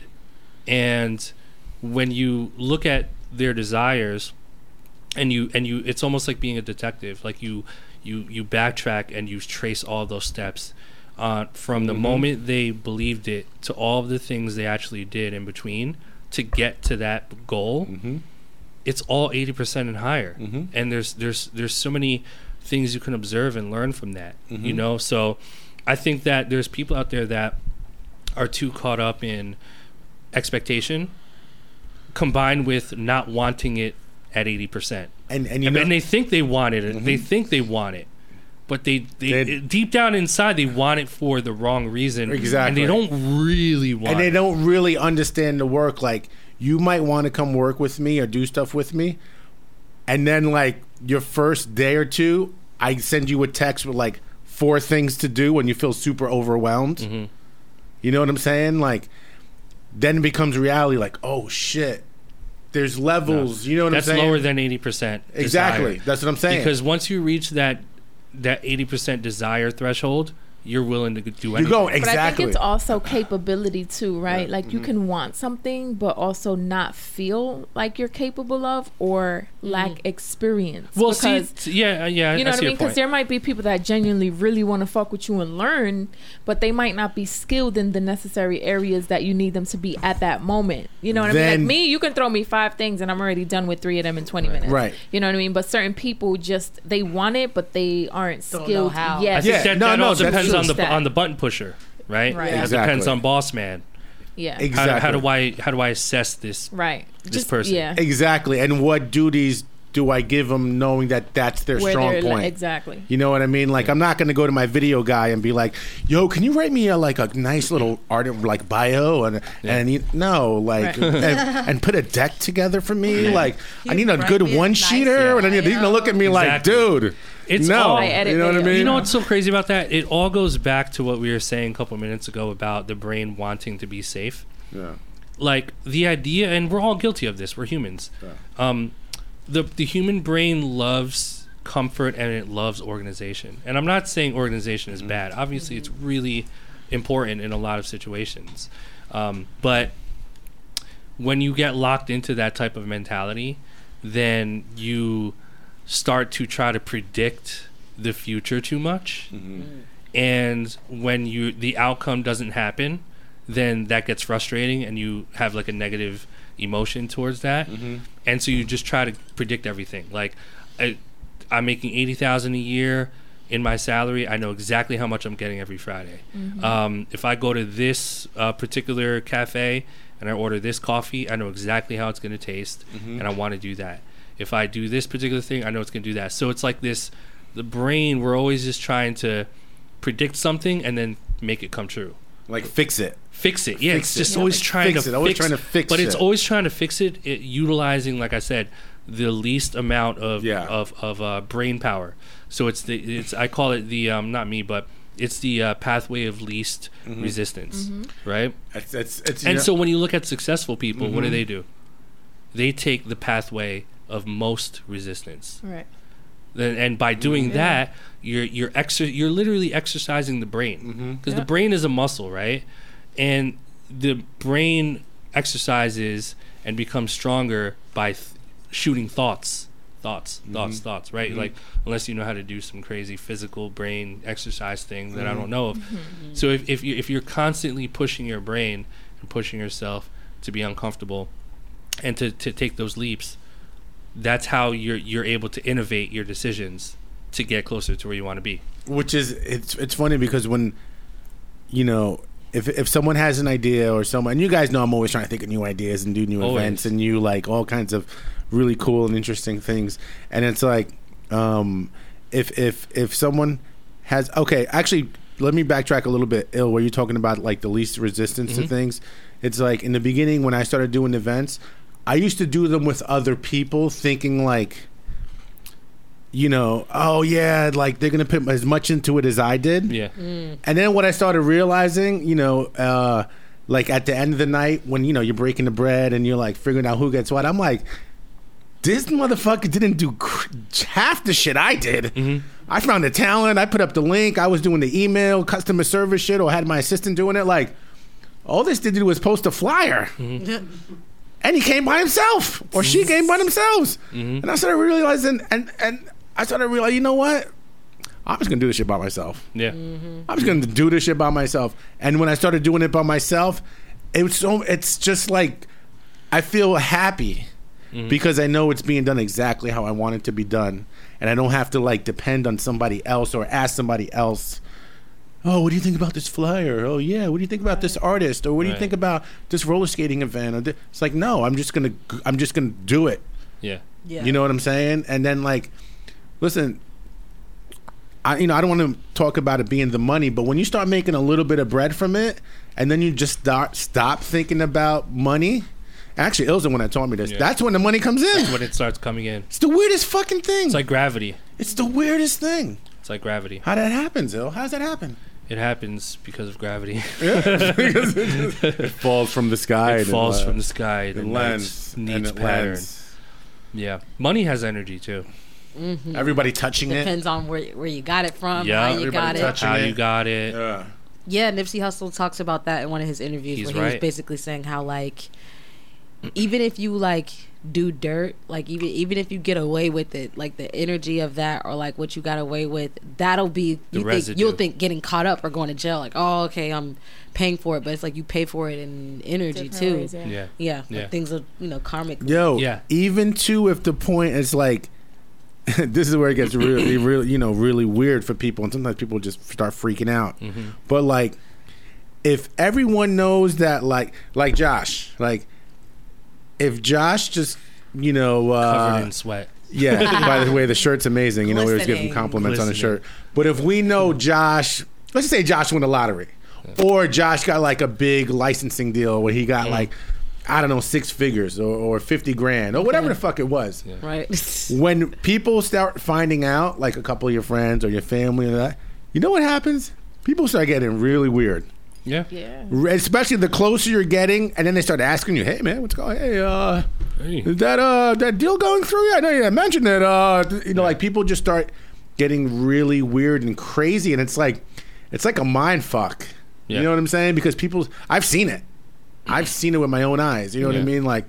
And when you look at their desires, and you and you, it's almost like being a detective. Like you, you you backtrack and you trace all those steps uh, from the Mhm. moment they believed it to all of the things they actually did in between to get to that goal Mm-hmm. It's all 80% and higher Mhm. and there's there's there's so many things you can observe and learn from that you Mhm. know so i think that there's people out there that are too caught up in expectation combined with not wanting it at 80% And and you and know, then they think they want it they Mhm. think they want it but they, they, They- deep down inside they want it for the wrong reason Exactly. and they don't really want it. and they it. don't really understand the work. Like you might want to come work with me or do stuff with me, and then like your first day or two, I send you a text with like four things to do when you feel super overwhelmed. Mhm. You know what I'm saying? Like then it becomes reality. Like oh shit, there's levels. You know what that's I'm saying? That's lower than 80% exactly. desire. That's what I'm saying. because once you reach that that 80% desire threshold you're willing to do anything. You anything. go But I think it's also capability too, right? Like Mm-hmm. you can want something, but also not feel like you're capable of or lack experience. well, see, because t- yeah, uh, yeah, you know I what I mean? Because there might be people that genuinely really want to fuck with you and learn, but they might not be skilled in the necessary areas that you need them to be at that moment. You know what I mean? Like me, you can throw me five things and I'm already done with three of them in 20 minutes. Right. You know what I mean? But certain people just, they want it, but they aren't Don't know skilled how. yet. I think Yeah, that, no, that no, all depends on the That. on the button pusher, right? Right. It Exactly. depends on boss man. Yeah. Exactly. how do I how do I assess this? Right. This person. Yeah. exactly? And what duties do I give them, knowing that that's their Where strong they're point? exactly. You know what I mean? Like, I'm not going to go to my video guy and be like, "Yo, can you write me a, like a nice little [LAUGHS] art like bio and and you, no, like Right. and, [LAUGHS] and put a deck together for me? Like, I need a write good me a one nice sheeter, and I need you to look at me like, Exactly. dude, It's no, all- I edit you know what I mean? You know what's so crazy about that? It all goes back to what we were saying a couple minutes ago about the brain wanting to be safe. Yeah. Like the idea, and we're all guilty of this. We're humans. Yeah. Um, the the human brain loves comfort and it loves organization. And I'm not saying organization is bad. Obviously, it's really important in a lot of situations. Um, but when you get locked into that type of mentality, then you start to try to predict the future too much. Mm-hmm. Mm. And when you the outcome doesn't happen, then that gets frustrating and you have like a negative emotion towards that. Mm-hmm. And so you just try to predict everything. Like I, I'm making 80,000 a year in my salary. I know exactly how much I'm getting every Friday. Mm-hmm. Um, if I go to this uh, particular cafe and I order this coffee, I know exactly how it's going to taste, and I want to do that. If I do this particular thing, I know it's going to do that. So it's like this the brain, we're always just trying to predict something and then make it come true. Like, fix it. Fix it. Yeah, Fix it's it. just Yeah, always like, trying fix to it. Always fix trying to fix it, But it's it. always trying to fix it, it utilizing, like I said, the least amount of Yeah. of, of uh, brain power. So it's the it's I call it the um not me, but it's the uh, pathway of least Mm-hmm. resistance, right? It's, it's, it's, And know- so when you look at successful people, what do Mhm. they do? They take the pathway of most resistance. Right. Then, and by doing Yeah. that, you're you're exer- you're literally exercising the brain mm-hmm. because Yeah. the brain is a muscle, right? And the brain exercises and becomes stronger by th- shooting thoughts, thoughts, mm-hmm. thoughts, thoughts, right? Mm-hmm. Like unless you know how to do some crazy physical brain exercise thing that I don't know of. So if if you if you're constantly pushing your brain and pushing yourself to be uncomfortable and to, to take those leaps, that's how you're you're able to innovate your decisions to get closer to where you want to be. which is it's it's funny because when you know if if someone has an idea or someone and you guys know I'm always trying to think of new ideas and do new Always. events and new like all kinds of really cool and interesting things and it's like um if if if someone has okay actually let me backtrack a little bit ill where you're talking about like the least resistance to things it's like in the beginning when I started doing events I used to do them with other people thinking like you know, oh yeah, like they're gonna put as much into it as I did. Yeah. Mm. And then what I started realizing, you know, uh, like at the end of the night when you know you're breaking the bread and you're like figuring out who gets what, I'm like, this motherfucker didn't do cr- half the shit I did. I found the talent. I put up the link. I was doing the email customer service shit, or had my assistant doing it. Like, all this did was post a flyer. [LAUGHS] And he came by himself, or she came by themselves. Mm-hmm. And I started realizing, and and I started realizing, you know what? I'm just gonna do this shit by myself. Yeah. Mm-hmm. I'm just gonna do this shit by myself. And when I started doing it by myself, it was so. It's just like I feel happy mm-hmm. because I know it's being done exactly how I want it to be done, and I don't have to like depend on somebody else or ask somebody else. Oh, what do you think about this flyer? Oh yeah, what do you think about this artist? Or what do you Right. think about this roller skating event? Or thi- It's like no, I'm just gonna I'm just gonna do it. Yeah. Yeah. You know what I'm saying? And then like, listen, I you know I don't want to talk about it being the money, but when you start making a little bit of bread from it, and then you just start stop thinking about money. Actually, Ilza when I told me this, Yeah. that's when the money comes in. When it starts coming in, It's the weirdest fucking thing. it's like gravity. it's the weirdest thing. It's like gravity. How that happens, Il? How does that happen? It happens because of gravity. because [LAUGHS] it, just- it falls from the sky. it and falls uh, from the sky. The it night lands needs and it pattern. lands. Yeah. Money has energy too. Everybody touching it. Depends on where where you got it from, Yeah, how you everybody got it. How it. you got it? Yeah. Yeah, Nipsey Hussle talks about that in one of his interviews He's where he was basically saying how like even if you like do dirt, like even even if you get away with it, like the energy of that or like what you got away with, that'll be The you think residue. you'll think getting caught up or going to jail, like, oh okay, I'm paying for it, but it's like you pay for it in energy Different too. ways, yeah. Yeah. Yeah, like things are you know karmic. Yo, Yeah. even too if the point is like [LAUGHS] this is where it gets really [CLEARS THROAT] really you know really weird for people and sometimes people just start freaking out. Mm-hmm. But like if everyone knows that like like Josh, like if Josh just you know Covered uh, in sweat. yeah, [LAUGHS] by the way, the shirt's amazing. You know, we always give him Glistening. compliments on the Glistening. shirt. But if we know Josh, let's just say Josh won the lottery, or Josh got like a big licensing deal where he got like, I don't know, six figures or, or 50 grand or whatever the fuck it was. Right. [LAUGHS] When people start finding out, like a couple of your friends or your family and that, you know what happens? People start getting really weird. Yeah. Yeah. Especially the closer you're getting, and then they start asking you, "Hey man, what's going? Hey, uh, Hey. is that uh that deal going through? Yeah, I know you mentioned it. Uh, you know, like people just start getting really weird and crazy, and it's like it's like a mind fuck. Yeah. You know what I'm saying? Because people, I've seen it. I've seen it with my own eyes. You know what I mean? Like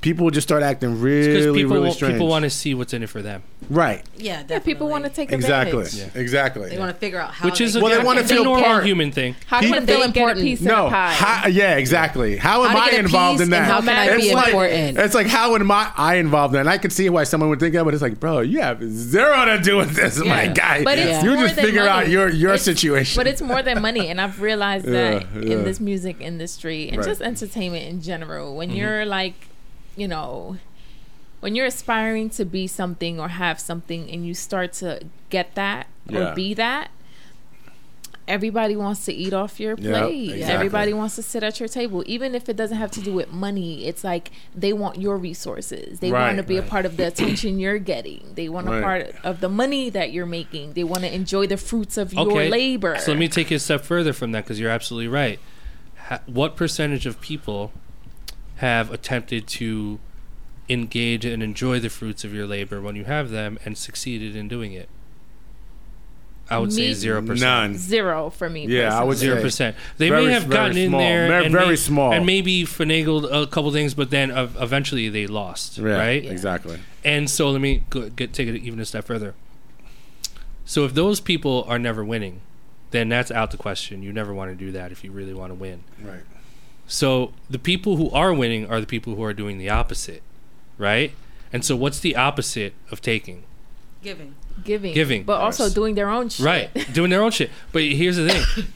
people just start acting Because really, people really strange. people want to see what's in it for them, right? yeah, Yeah, people want to take Exactly. advantage. Yeah. Exactly. They want to figure out how. which is a, Well, they wanna feel normal part. human thing. How People can they feel get a important. piece No, of the pie? how, yeah, exactly. How am How I involved in that? how can I it's be like, important? It's like how am I, I involved in it? And I can see why someone would think that, but it's like, bro, you have zero to do with this, my guy. But it's you more just than figure out your your It's- situation. But it's more than money, and I've realized that Yeah, [LAUGHS] yeah. in this music industry and just entertainment in general, when mm-hmm. you're like, you know, when you're aspiring to be something or have something, and you start to get that Yeah. or be that. Everybody wants to eat off your Yep, plate. exactly. Everybody wants to sit at your table, even if it doesn't have to do with money. It's like they want your resources. They Right, want to be a part of the attention you're getting. They want a part of the money that you're making. They want to enjoy the fruits of your labor. So let me take you a step further from that because you're absolutely right. Ha- what percentage of people have attempted to engage and enjoy the fruits of your labor when you have them and succeeded in doing it? I would say zero percent. None. Zero for me. Yeah, I would. Zero percent. They Very- may have very gotten in there, Very- and very may- small. and maybe finagled a couple things, but then uh, eventually they lost, Yeah, right? Exactly. And so let me go, get take it even a step further. So if those people are never winning, then that's out the question. You never want to do that if you really want to win. Right. So the people who are winning are the people who are doing the opposite, right? And so what's the opposite of taking? giving. Giving. Giving. But also doing their own shit. Right, [LAUGHS] doing their own shit. But here's the thing,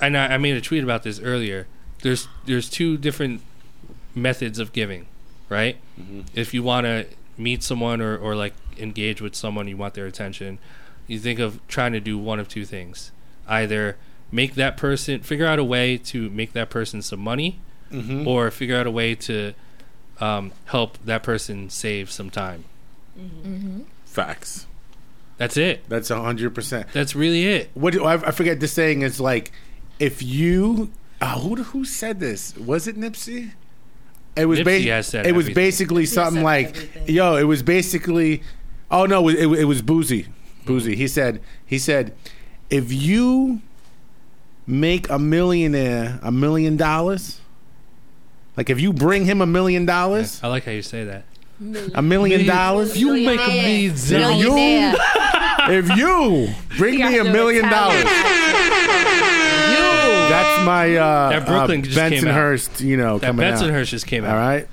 and I, I made a tweet about this earlier. There's there's two different methods of giving, right? Mm-hmm. If you want to meet someone or, or like engage with someone, you want their attention. You think of trying to do one of two things: either make that person figure out a way to make that person some money, Mm-hmm. or figure out a way to um, help that person save some time. Facts. That's it. That's hundred percent. That's really it. What do, I, I forget the saying is like, if you uh, who who said this? Was it Nipsey? It was Nipsey ba- has said it was everything. basically something like, everything. yo, it was basically, oh no, it, it was Boozy, Boozy. He said he said, if you make a millionaire a million dollars, like if you bring him a million dollars, I like how you say that. a million dollars, If You make a million If you, if you bring me a million dollars, that's my uh, That Brooklyn uh, just came out. Bensonhurst, you know, That coming out. Bensonhurst just came out. All right.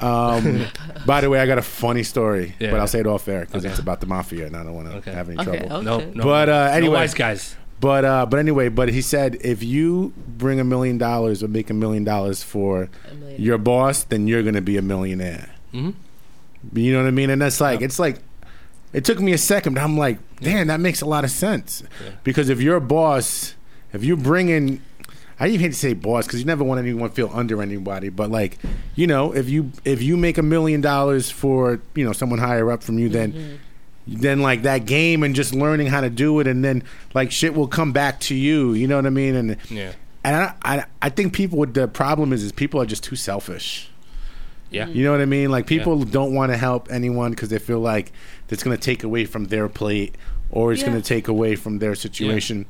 Um, [LAUGHS] by the way, I got a funny story, Yeah. but I'll say it off air because Okay. it's about the mafia, and I don't want to Okay. have any Okay, trouble. okay. No, no. But, uh, no anyway. wise guys. But uh, but anyway, but he said if you bring a million dollars or make a million dollars for million. your boss, then you're gonna be a millionaire. Mhm. You know what I mean? And that's like it's like it took me a second, but I'm like, damn, that makes a lot of sense. Yeah. Because if you're a boss, if you bring in I even hate to say boss because you never want anyone to feel under anybody, but like, you know, if you if you make a million dollars for you know someone higher up from you, then then like that game and just learning how to do it, and then like shit will come back to you. You know what I mean? And Yeah. and I I, I think people with the problem is is people are just too selfish. Yeah. You know what I mean? Like people don't want to help anyone because they feel like it's going to take away from their plate or it's Yeah. going to take away from their situation.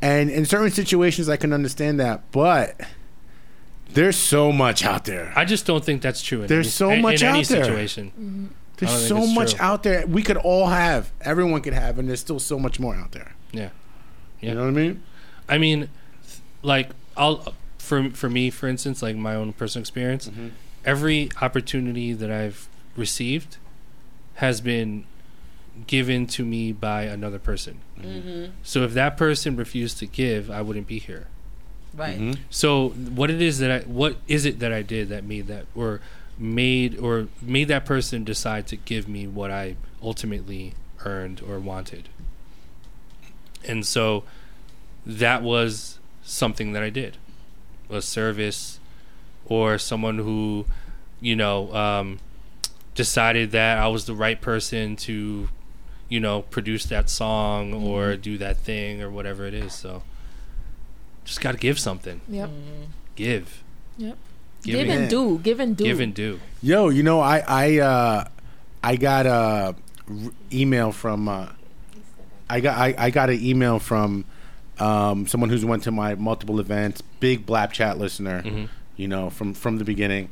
And in certain situations, I can understand that, but there's so much out there. I just don't think that's true. In There's any, so much in any out there. situation. I There's so much true. out there we could all have. Everyone could have, and there's still so much more out there. Yeah. Yeah. You know what I mean? I mean, like I'll for for me, for instance, like my own personal experience, Mm-hmm. every opportunity that I've received has been given to me by another person. So if that person refused to give, I wouldn't be here. Right. Mm-hmm. So what it is that I what is it that I did that made that or made or made that person decide to give me what I ultimately earned or wanted. And so that was something that I did. A service or someone who, you know, um, decided that I was the right person to, you know, produce that song or do that thing or whatever it is. So just got to give something. Yep. Give. Yep. Give, Give and, and do. Give and do. give and do. Yo, you know, I I uh, I got a r- email from uh, I got I, I got an email from um, someone who's went to my multiple events, big Blap Chat listener, Mhm. you know, from from the beginning,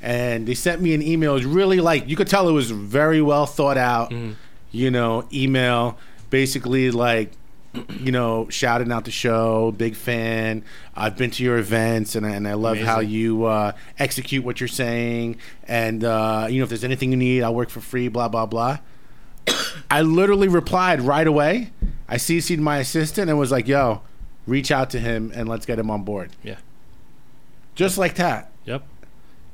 and they sent me an email. It was really like you could tell it was very well thought out, Mhm. you know, email, basically like you know, shouting out the show, big fan. I've been to your events, and I, and I love how you uh, execute what you're saying. And uh, you know, if there's anything you need, I'll work for free. Blah blah blah. I literally replied right away. I CC'd my assistant and was like, "Yo, reach out to him and let's get him on board." Yeah. Just like that. Yep.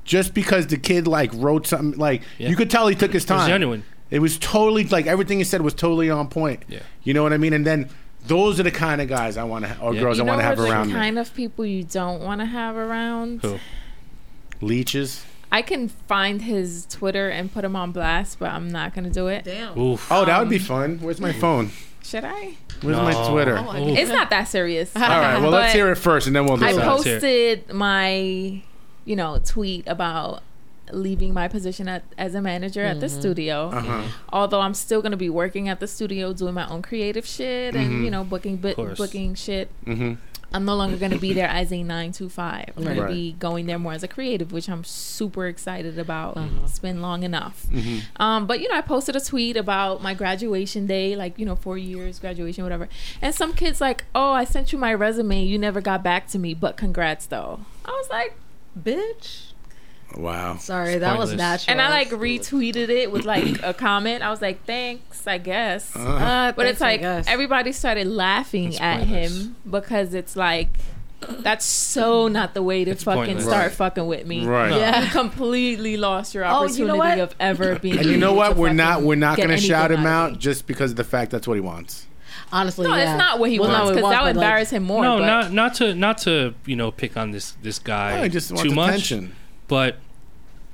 Just because the kid like wrote something, like Yeah. you could tell he took his It was time. genuine. It was totally like everything he said was totally on point. Yeah. You know what I mean? And then those are the kind of guys I want to or Yeah. girls You I know want to have what the around me. kind of people you don't want to have around? Who? Leeches. I can find his Twitter and put him on blast, but I'm not gonna do it. Damn. Oof. Oh, that would be fun. Where's my phone? Should I? Where's my No. Twitter? Oh, I Oof. It's not that serious. All right. Well, let's hear it first, and then we'll I decide. Let's hear it. posted my, you know, tweet about leaving my position at, as a manager at the studio. Uh-huh. Although I'm still going to be working at the studio doing my own creative shit and you know booking bu- booking shit. Mm-hmm. I'm no longer going to be there as a nine to five. I'm going Right. to be going there more as a creative, which I'm super excited about. Uh-huh. It's been long enough. Mm-hmm. Um, but you know, I posted a tweet about my graduation day, like you know, four years graduation, whatever. And some kids like, "Oh, I sent you my resume. You never got back to me, but congrats though." I was like, Bitch. Wow. Sorry, that was natural. and I like retweeted it with like a comment. I was like, "Thanks, I guess." Uh, Uh, But it's thanks, I like everybody started laughing That's at pointless. him because it's like that's so not the way to It's fucking pointless. start Right. fucking with me. Right. Yeah. You [LAUGHS] completely lost your Oh, opportunity you know of ever [CLEARS THROAT] being. And you know what? We're not. We're not going to shout him out out me. just because of the fact that's what he wants. honestly. No, yeah. it's not what he Well, wants what he because that would but, like, embarrass him more. no, but not not to not to you know pick on this this guy I just want too much, attention. But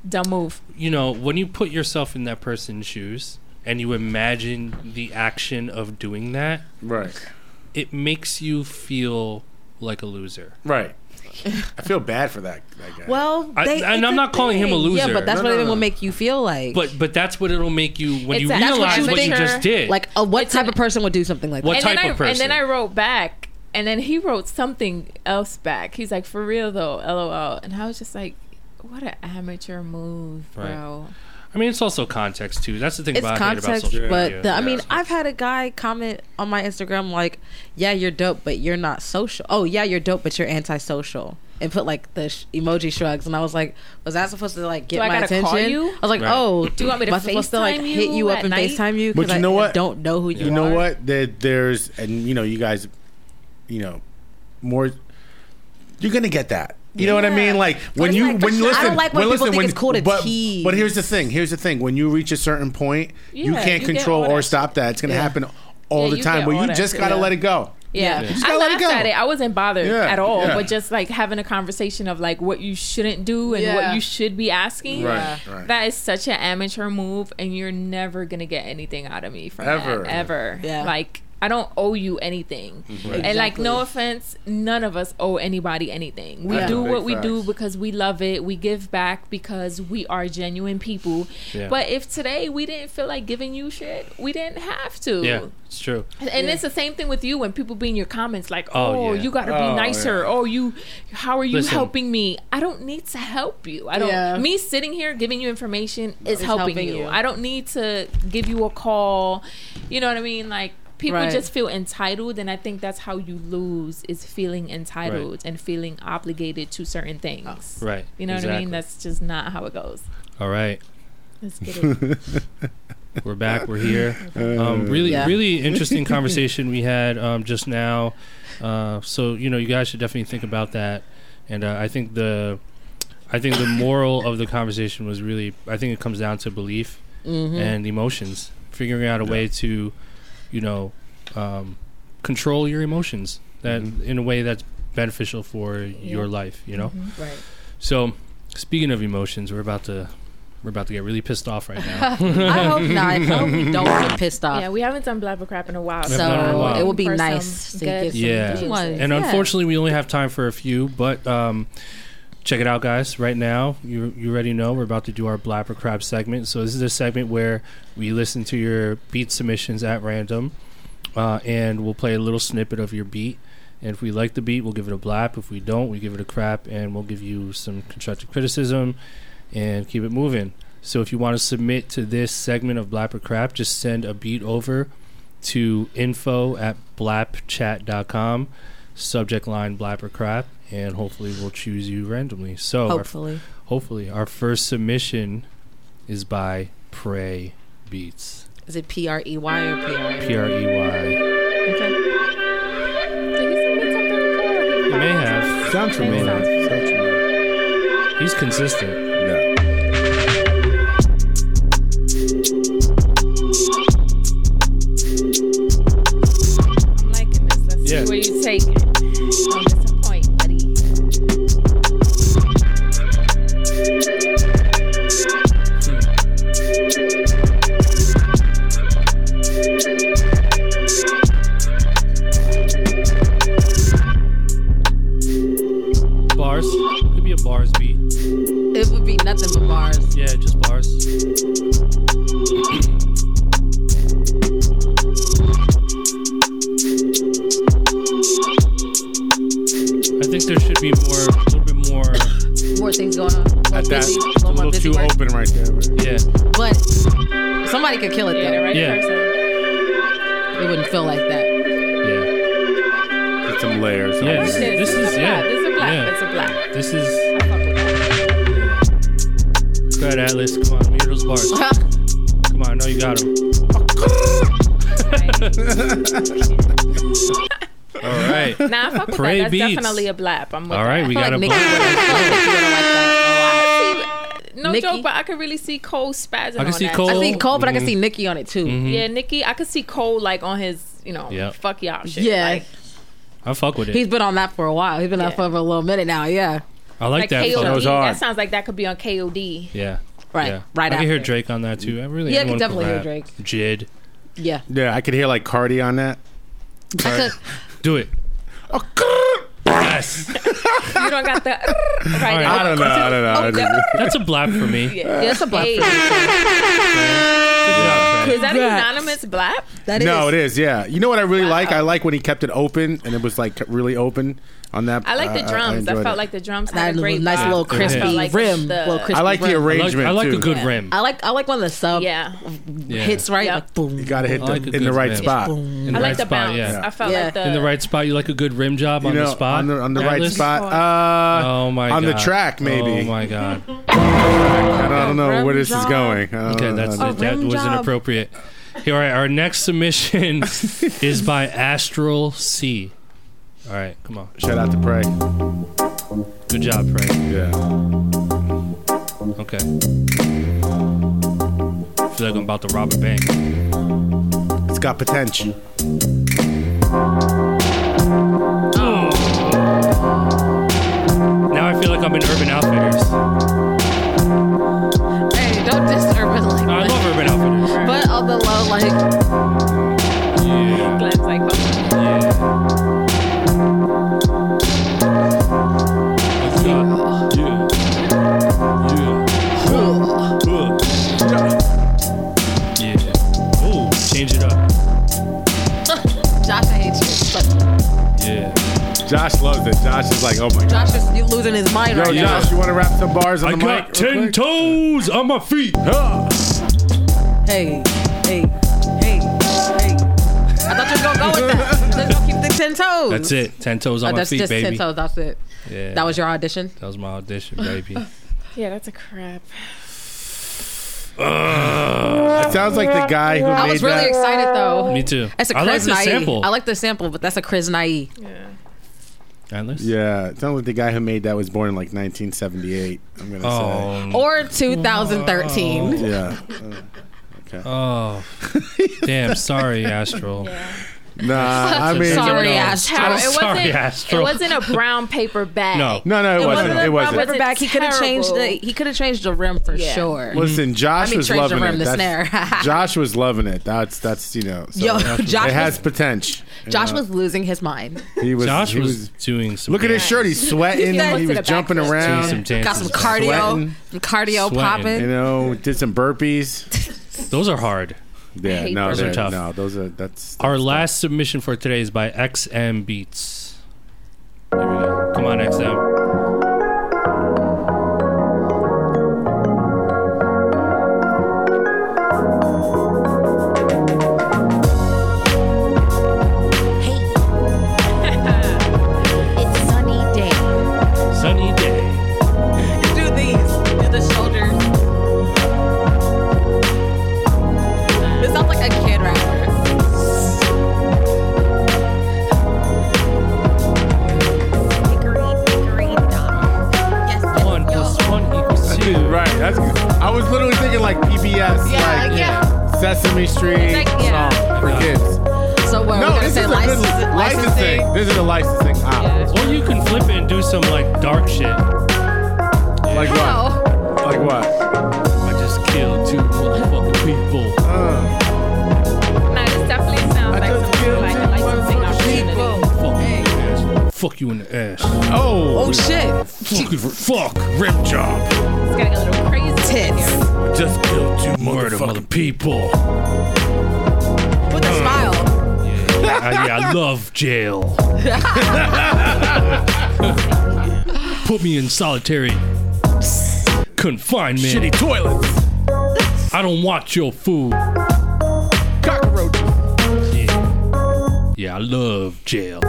dumb move. you know when you put yourself in that person's shoes and you imagine the action of doing that, Right. it makes you feel like a loser. Right. I feel bad for that, that guy. Well, I, and I'm not calling him a loser. Yeah, but that's No, what no, it no. will make you feel like. But but that's what it'll make you when It's you a- that's what realize you what you just did. like, uh, what It's type an- of person would do something like What that? and type then of I, And then? I wrote back, and then he wrote something else back. He's like, "For real though, lol." And I was just like, "What an amateur move, Right. bro." I mean, it's also context too. That's the thing It's about I hate about context, social but media. the, I mean, I've had a guy comment on my Instagram like, "Yeah, you're dope, but you're not social." Oh, yeah, you're dope, but you're antisocial, and put like the sh- emoji shrugs. And I was like, "Was that supposed to like get Do my gotta call attention?" you? I was like, Right. "Oh, Do you want me to am I supposed to like hit you you up at and night? Facetime you?" But you know I what? don't know who you are. you know are. what? There, there's, and you know, you guys, you know, more. You're gonna get that. You know what I mean? Like when you like, when you I listen. don't like when people listen, think when, it's cool to but, tease. But here's the thing. Here's the thing. When you reach a certain point, you can't you control or stop that. It's gonna Yeah. happen all Yeah, the time. get But you just gotta Yeah. let it go. Yeah, Yeah. Just I gotta let it go. at it. I wasn't bothered Yeah, at all. yeah. But just like having a conversation of like what you shouldn't do and Yeah. what you should be asking. Right. Right. That is such an amateur move, and you're never gonna get anything out of me from Ever. that ever. Yeah. Like I don't owe you anything. Mhm. And like no offense, none of us owe anybody anything. We Yeah. do what we do because we love it. We give back because we are genuine people. Yeah. But if today we didn't feel like giving you shit, we didn't have to. Yeah, it's true. And it's the same thing with you when people be in your comments like, Oh, "Oh, yeah. you got to be Oh, nicer." yeah. Oh, you how are you Listen. helping me? I don't need to help you. I don't Yeah. me sitting here giving you information is helping, helping you. you. I don't need to give you a call. You know what I mean? Like people Right. just feel entitled and I think that's how you lose is feeling entitled and feeling obligated to certain things. Right. You know what I mean? That's just not how it goes. All right. Let's get it. [LAUGHS] We're back. We're here. Um, really, Yeah. really interesting [LAUGHS] conversation we had um, just now. Uh, so you know, you guys should definitely think about that. And uh, I think the, I think the moral of the conversation was really, I think it comes down to belief Mm-hmm. and emotions. Figuring out a way to, you know, um, control your emotions that in a way that's beneficial for your life. You know. Right. So, speaking of emotions, we're about to, we're about to get really pissed off right now. [LAUGHS] I hope not. I hope we don't get pissed off. yeah, we haven't done blapper crap in a while. haven't done it in a while. So it will be For nice to get some Yeah. juices. juices. And Yeah. unfortunately, we only have time for a few. But um, check it out, guys. Right now, you you already know we're about to do our Blapper Crap segment. So this is a segment where we listen to your beat submissions at random, uh, and we'll play a little snippet of your beat. And if we like the beat, we'll give it a blap. If we don't, we give it a crap, and we'll give you some constructive criticism and keep it moving. So if you want to submit to this segment of Blapper Crap, just send a beat over to info at blapchat.com subject line blapper crap and hopefully we'll choose you randomly so our, Hopefully. hopefully our first submission is by Prey beats Is it P R E Y or P R E? p-r-e-y Okay. Did he submit something before? or he He may have. something? Sounds familiar. Sounds Sounds familiar. he's consistent Yeah. I'm liking this. Let's see where you take it. With Prey that. That's beats. definitely a blap. I'm with All right, that. we got feel a like Nicki would like. [LAUGHS] No Nicki? joke, but I could really see Cole spazzing I can on see that. Cole. I see Cole, but I can Mhm. see Nicki on it too. Mhm. Yeah, Nicki, I could see Cole like on his, you know, Yeah. fuck y'all shit. Yeah. Like, I fuck with it. He's been on that for a while. He's been on Yeah. for a little minute now. Yeah. I like, like that. KOD. flow. That sounds like that could be on KOD. Yeah. Right. Yeah. Right I after. can hear Drake on that too. I really. Yeah, I can definitely hear. Drake. JID. Yeah. Yeah, I could hear like Cardi on that. I [LAUGHS] Do it. Oh, yes. You don't got the [LAUGHS] right. right. I don't know. I don't know. Oh, I just- That's a blap for me. Yeah, Yeah, it's a blap Hey. for Good job, Trey. Is that Congrats. anonymous blap? that is. no, it is. Yeah, you know what I really like? I like when he kept it open and it was like really open on that. I like the uh, drums. I, enjoyed felt it. like the drums That had a little great nice vibe. little crispy I felt like rim. the- little crispy I like the rim. I like, arrangement I like a good Yeah. rim. I like I like when the sub Yeah, Yeah. hits right. Yep. Like boom. You got to hit I the, like in the right rim. spot. In boom. the I right like the spot, bounce. yeah. I felt Yeah. like the In the right spot, you like a good rim job You on know, the spot. on the on the right spot. Uh, Oh my on the track maybe. Oh my god. [LAUGHS] I don't, know where this is going. Okay, know. that's it. That was job. inappropriate. Here, all right, our next submission [LAUGHS] is by Astral C. All right, come on. Shout out to Prey. Good job, Frank. Yeah. Okay. I feel like I'm about to rob a bank. It's got potential. Now I feel like I'm in Urban Outfitters. Hey, don't disturb it like No, I love Urban Outfitters. But on the low, like Yeah. Glenn's like, Josh loves it. Josh is like, oh my god. Josh is losing his mind Yo, right now. No, Josh, you want to rap some bars on I the got mic? real ten quick? toes on my feet. Huh. Hey, hey, hey, hey. I thought you were gonna go with that. [LAUGHS] Let's go keep the ten toes. That's it. Ten toes on Oh, my that's feet, just baby. ten toes. That's it. Yeah, That was your audition. that was my audition, baby. [LAUGHS] Yeah, that's a crap. It sounds like the guy who I made was really that. excited though. Me too. That's a I like Chris the Naive. sample. I like the sample, but that's a Chris Naive. Yeah. Atlas? Yeah, it sounds like the guy who made that was born in like 1978. I'm gonna Oh, Or 2013. say. Yeah. Uh, oh, [LAUGHS] damn! Sorry, Astral. Yeah. Nah, [LAUGHS] I mean, Sorry, No. Astro. It wasn't. Astro. It wasn't a brown paper bag. No. no, no, it, It wasn't. wasn't a It wasn't. brown Rubber back. He could have changed the. He could have changed the rim for Yeah. sure. Listen, Josh I mean, was change the loving rim, it. the snare. [LAUGHS] Josh was loving it. That's that's you know. So Yo, it Josh has was- potential. Josh know. was losing his mind. He was. Josh he was, doing some. Look at his shirt. He's sweating. Yeah, [LAUGHS] he was jumping around. some. Got some cardio, some cardio popping. You know, did some burpees. Those are hard. Yeah, no. Those are tough. No, those are that's. Our that's last submission for today is by XM Beats. Here we go. Come on, XM. Some like dark shit. like what? Like what? I just killed two motherfucking people. Uh, No, this definitely sounds like just something killed like a two licensing motherfucking opportunity. Fuck you in the ass. Fuck you in the ass. oh, Oh shit. Fuck you for fuck. Rip job. It's getting a little crazy. in Tits. here. just killed two Murder mother people. With a smile. Yeah, I, yeah, I love jail. [LAUGHS] [LAUGHS] Put me in solitary confinement. Shitty toilets, I don't want your food. cockroaches. Yeah, yeah I love jail.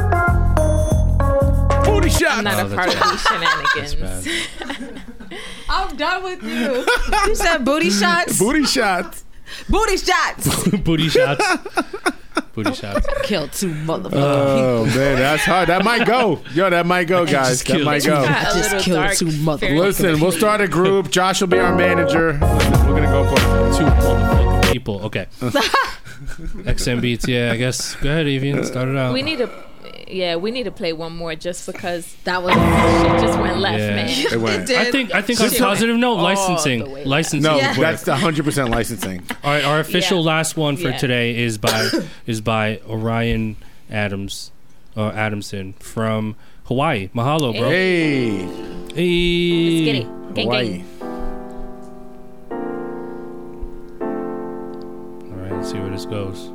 Booty shots. I'm not Oh, a that's part of these shenanigans. [LAUGHS] I'm done with you. [LAUGHS] You said booty shots. Booty shots. Booty shots. Booty shots. Booty [LAUGHS] shots. Killed two motherfuckers. Oh man, that's hard. That might go. Yo, that might go, guys. That might go. Got a just little killed two motherfuckers. Listen, we'll start a group. Josh will be our manager. Listen, we're gonna go for Two motherfucking people. Okay. XM beats. Yeah, I guess. Go ahead, Evian. Start it out. We need to, yeah, we need to play one more just because That was shit [LAUGHS] just went left, Yeah. man. it. Went. [LAUGHS] I think. I think on a positive note, licensing. Licensing. No, would Yeah. that's the hundred percent licensing. [LAUGHS] All right, our official Yeah. last one for Yeah. today is by [COUGHS] is by Orion Adams or Adamson from Hawaii. Mahalo, bro. Hey, Let's Hey. get it. Gang, Hawaii. gang. All right, let's see where this goes.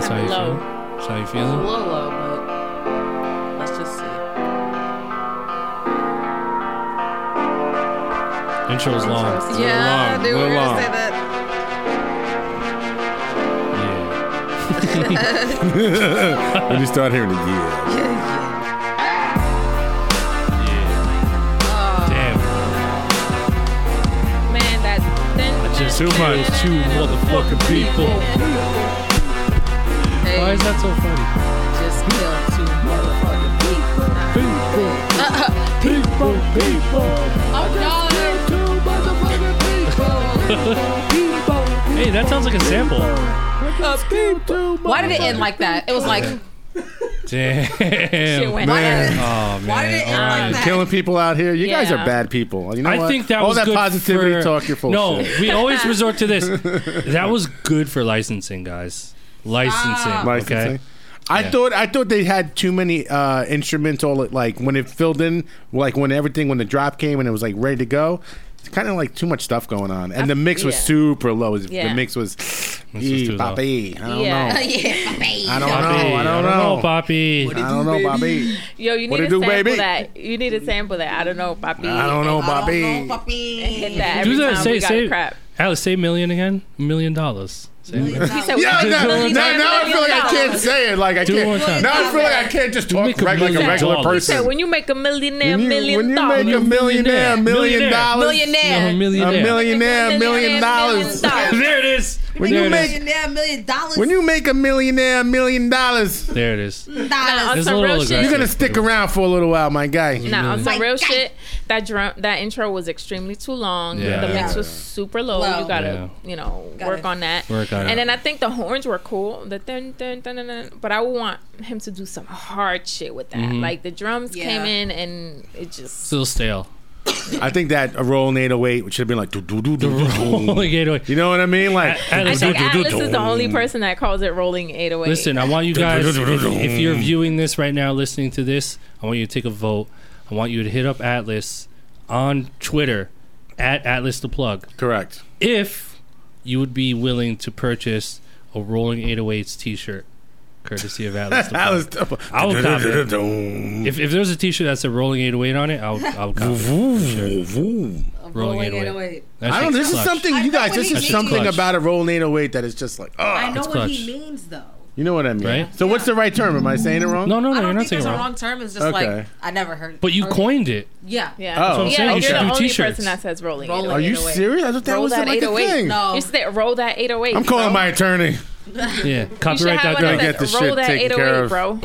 That's how you low. feel. That's how you a feeling. little low, but let's just see. Intro's long. Intro's- It's a little long, I knew we little were long. gonna say that. Yeah. [LAUGHS] When you start hearing it, yeah. Yeah, Yeah. yeah. Damn. Man, that then Just Too much. two motherfucking people. Hey, Why is that so funny? just [LAUGHS] killed two motherfucking people. [LAUGHS] People, people, people. Oh, Hey, that sounds like a sample. Why did it end like that? It was like, [LAUGHS] shit Damn. went Man. Oh man. Why did it end like that? Killing people out here. You guys are bad people. You know I what? think that all was that good positivity for- talk. You're full. No, shit. we always resort to this. That was good for licensing, guys. Licensing. Stop. Licensing. Okay. I Yeah. thought I thought they had too many uh, instrumental like when it filled in like when everything when the drop came and it was like ready to go. It's kind of like too much stuff going on, and the mix was yeah. super low. The mix was, was "Ee, too. Bobby. I don't Yeah. know. [LAUGHS] yeah, baby. I don't know. Poppy, I don't know. Poppy. I don't know, Bobby. Yo, you need it to sample baby? that. You need to sample that. I don't know, papi. I don't know, Bobby. I don't know, puppy. Hit that Do that. time Say we got say. crap. Alice, say million again. Million dollars. Say it. He said, Yeah, now, now, now I feel like I can't say it. Like I Do it can't. one time. Now I feel like I can't just talk make a reg- like a million regular dollars. He said, person. when you make a millionaire, When you, million when you dollars. make a millionaire, million Millionaire. dollars, No, Millionaire. a millionaire. millionaire, million dollars. [LAUGHS] There it is. When you make- is. Millionaire, million dollars. When you make a millionaire, million dollars, There it is. Nah, on dollars. It's a some real shit. you're gonna stick around for a little while, my guy. Nah, on some real shit, that drum, that intro was extremely too long. Yeah. The mix Yeah. was super low. Low. You gotta, you know, Got work it. on that. Work on it. and then I think the horns were cool. The dun, dun, dun, dun, dun, but I want him to do some hard shit with that. Mm-hmm. Like the drums Yeah. came in and it just. Still stale. I think that a roll in 808 should have been like do do do do do. Rolling 808. You know what I mean? Like I- I think Atlas is the only person that calls it rolling 808. Listen, I want you guys, if, if you're viewing this right now, listening to this, I want you to take a vote. I want you to hit up Atlas on Twitter at Atlas the Plug. correct. If you would be willing to purchase a Rolling 808s t shirt, courtesy of Atlas the That was. I would cop it. [LAUGHS] If, if there's a t shirt that's a Rolling 808 on it, I'll, I'll cop it. for sure. Rolling 808. That I don't. shit's This is clutch. something I you know guys. what This he is means. something Clutch. about a Rolling 808 that is just like. Oh, I know It's what clutch. he means though. you know what I mean? Right? So what's the right term? Am I saying it wrong? No, no, no, I you're don't not think saying there's it a wrong. wrong term. It's just Okay. like I never heard. But you heard- coined it. Yeah. Yeah. Oh. what I'm yeah, saying. you're You should the only t-shirts. person that says rolling Rolling Are you 808. serious? I thought that Roll was that like a 808. thing. No. You said roll that 808. I'm calling my attorney. [LAUGHS] Yeah, You should copyright have that one Get says, this roll shit that taken 808, care of. bro.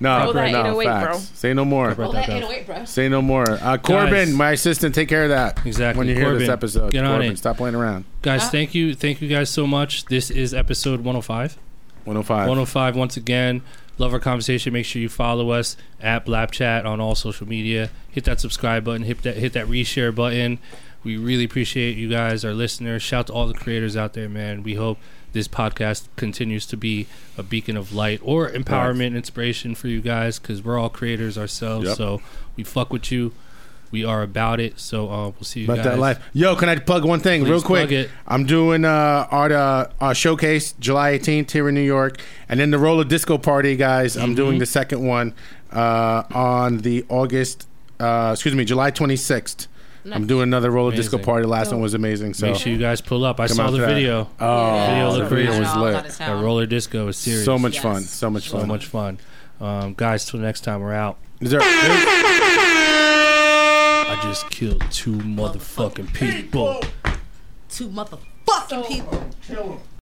No, Roll that no, 808, bro. Say no more. Roll that that 808, bro. Say no more. Uh, Corbin, Guys. my assistant, take care of that. Exactly. When you hear this Corbin, episode, get on Corbin, it. stop playing around. Guys, Ah. thank you, thank you guys so much. This is episode 105. 105. 105 once again. Love our conversation. Make sure you follow us at Blapchat on all social media. Hit that subscribe button. Hit that hit that reshare button. We really appreciate you guys, our listeners. Shout to all the creators out there, man. We hope this podcast continues to be a beacon of light or empowerment, inspiration for you guys, because we're all creators ourselves. Yep. So we fuck with you. We are about it. So uh, we'll see you About guys. that life. Yo, can I plug one thing Please real quick? I'm doing uh, art uh, uh, showcase July 18th here in New York, and then the roller disco party, guys. I'm Mm-hmm. doing the second one uh, on the August, uh, excuse me, July 26th. I'm doing another roller disco party. The last one was amazing. So Make sure you guys pull up. I Come saw the to that. video. Oh, Video the looked video was All lit. out That roller disco was serious. So much Yes. fun. So much fun. so much fun. Um, guys, till next time, we're out. Is there, I just killed two motherfucking people. Two motherfucking people.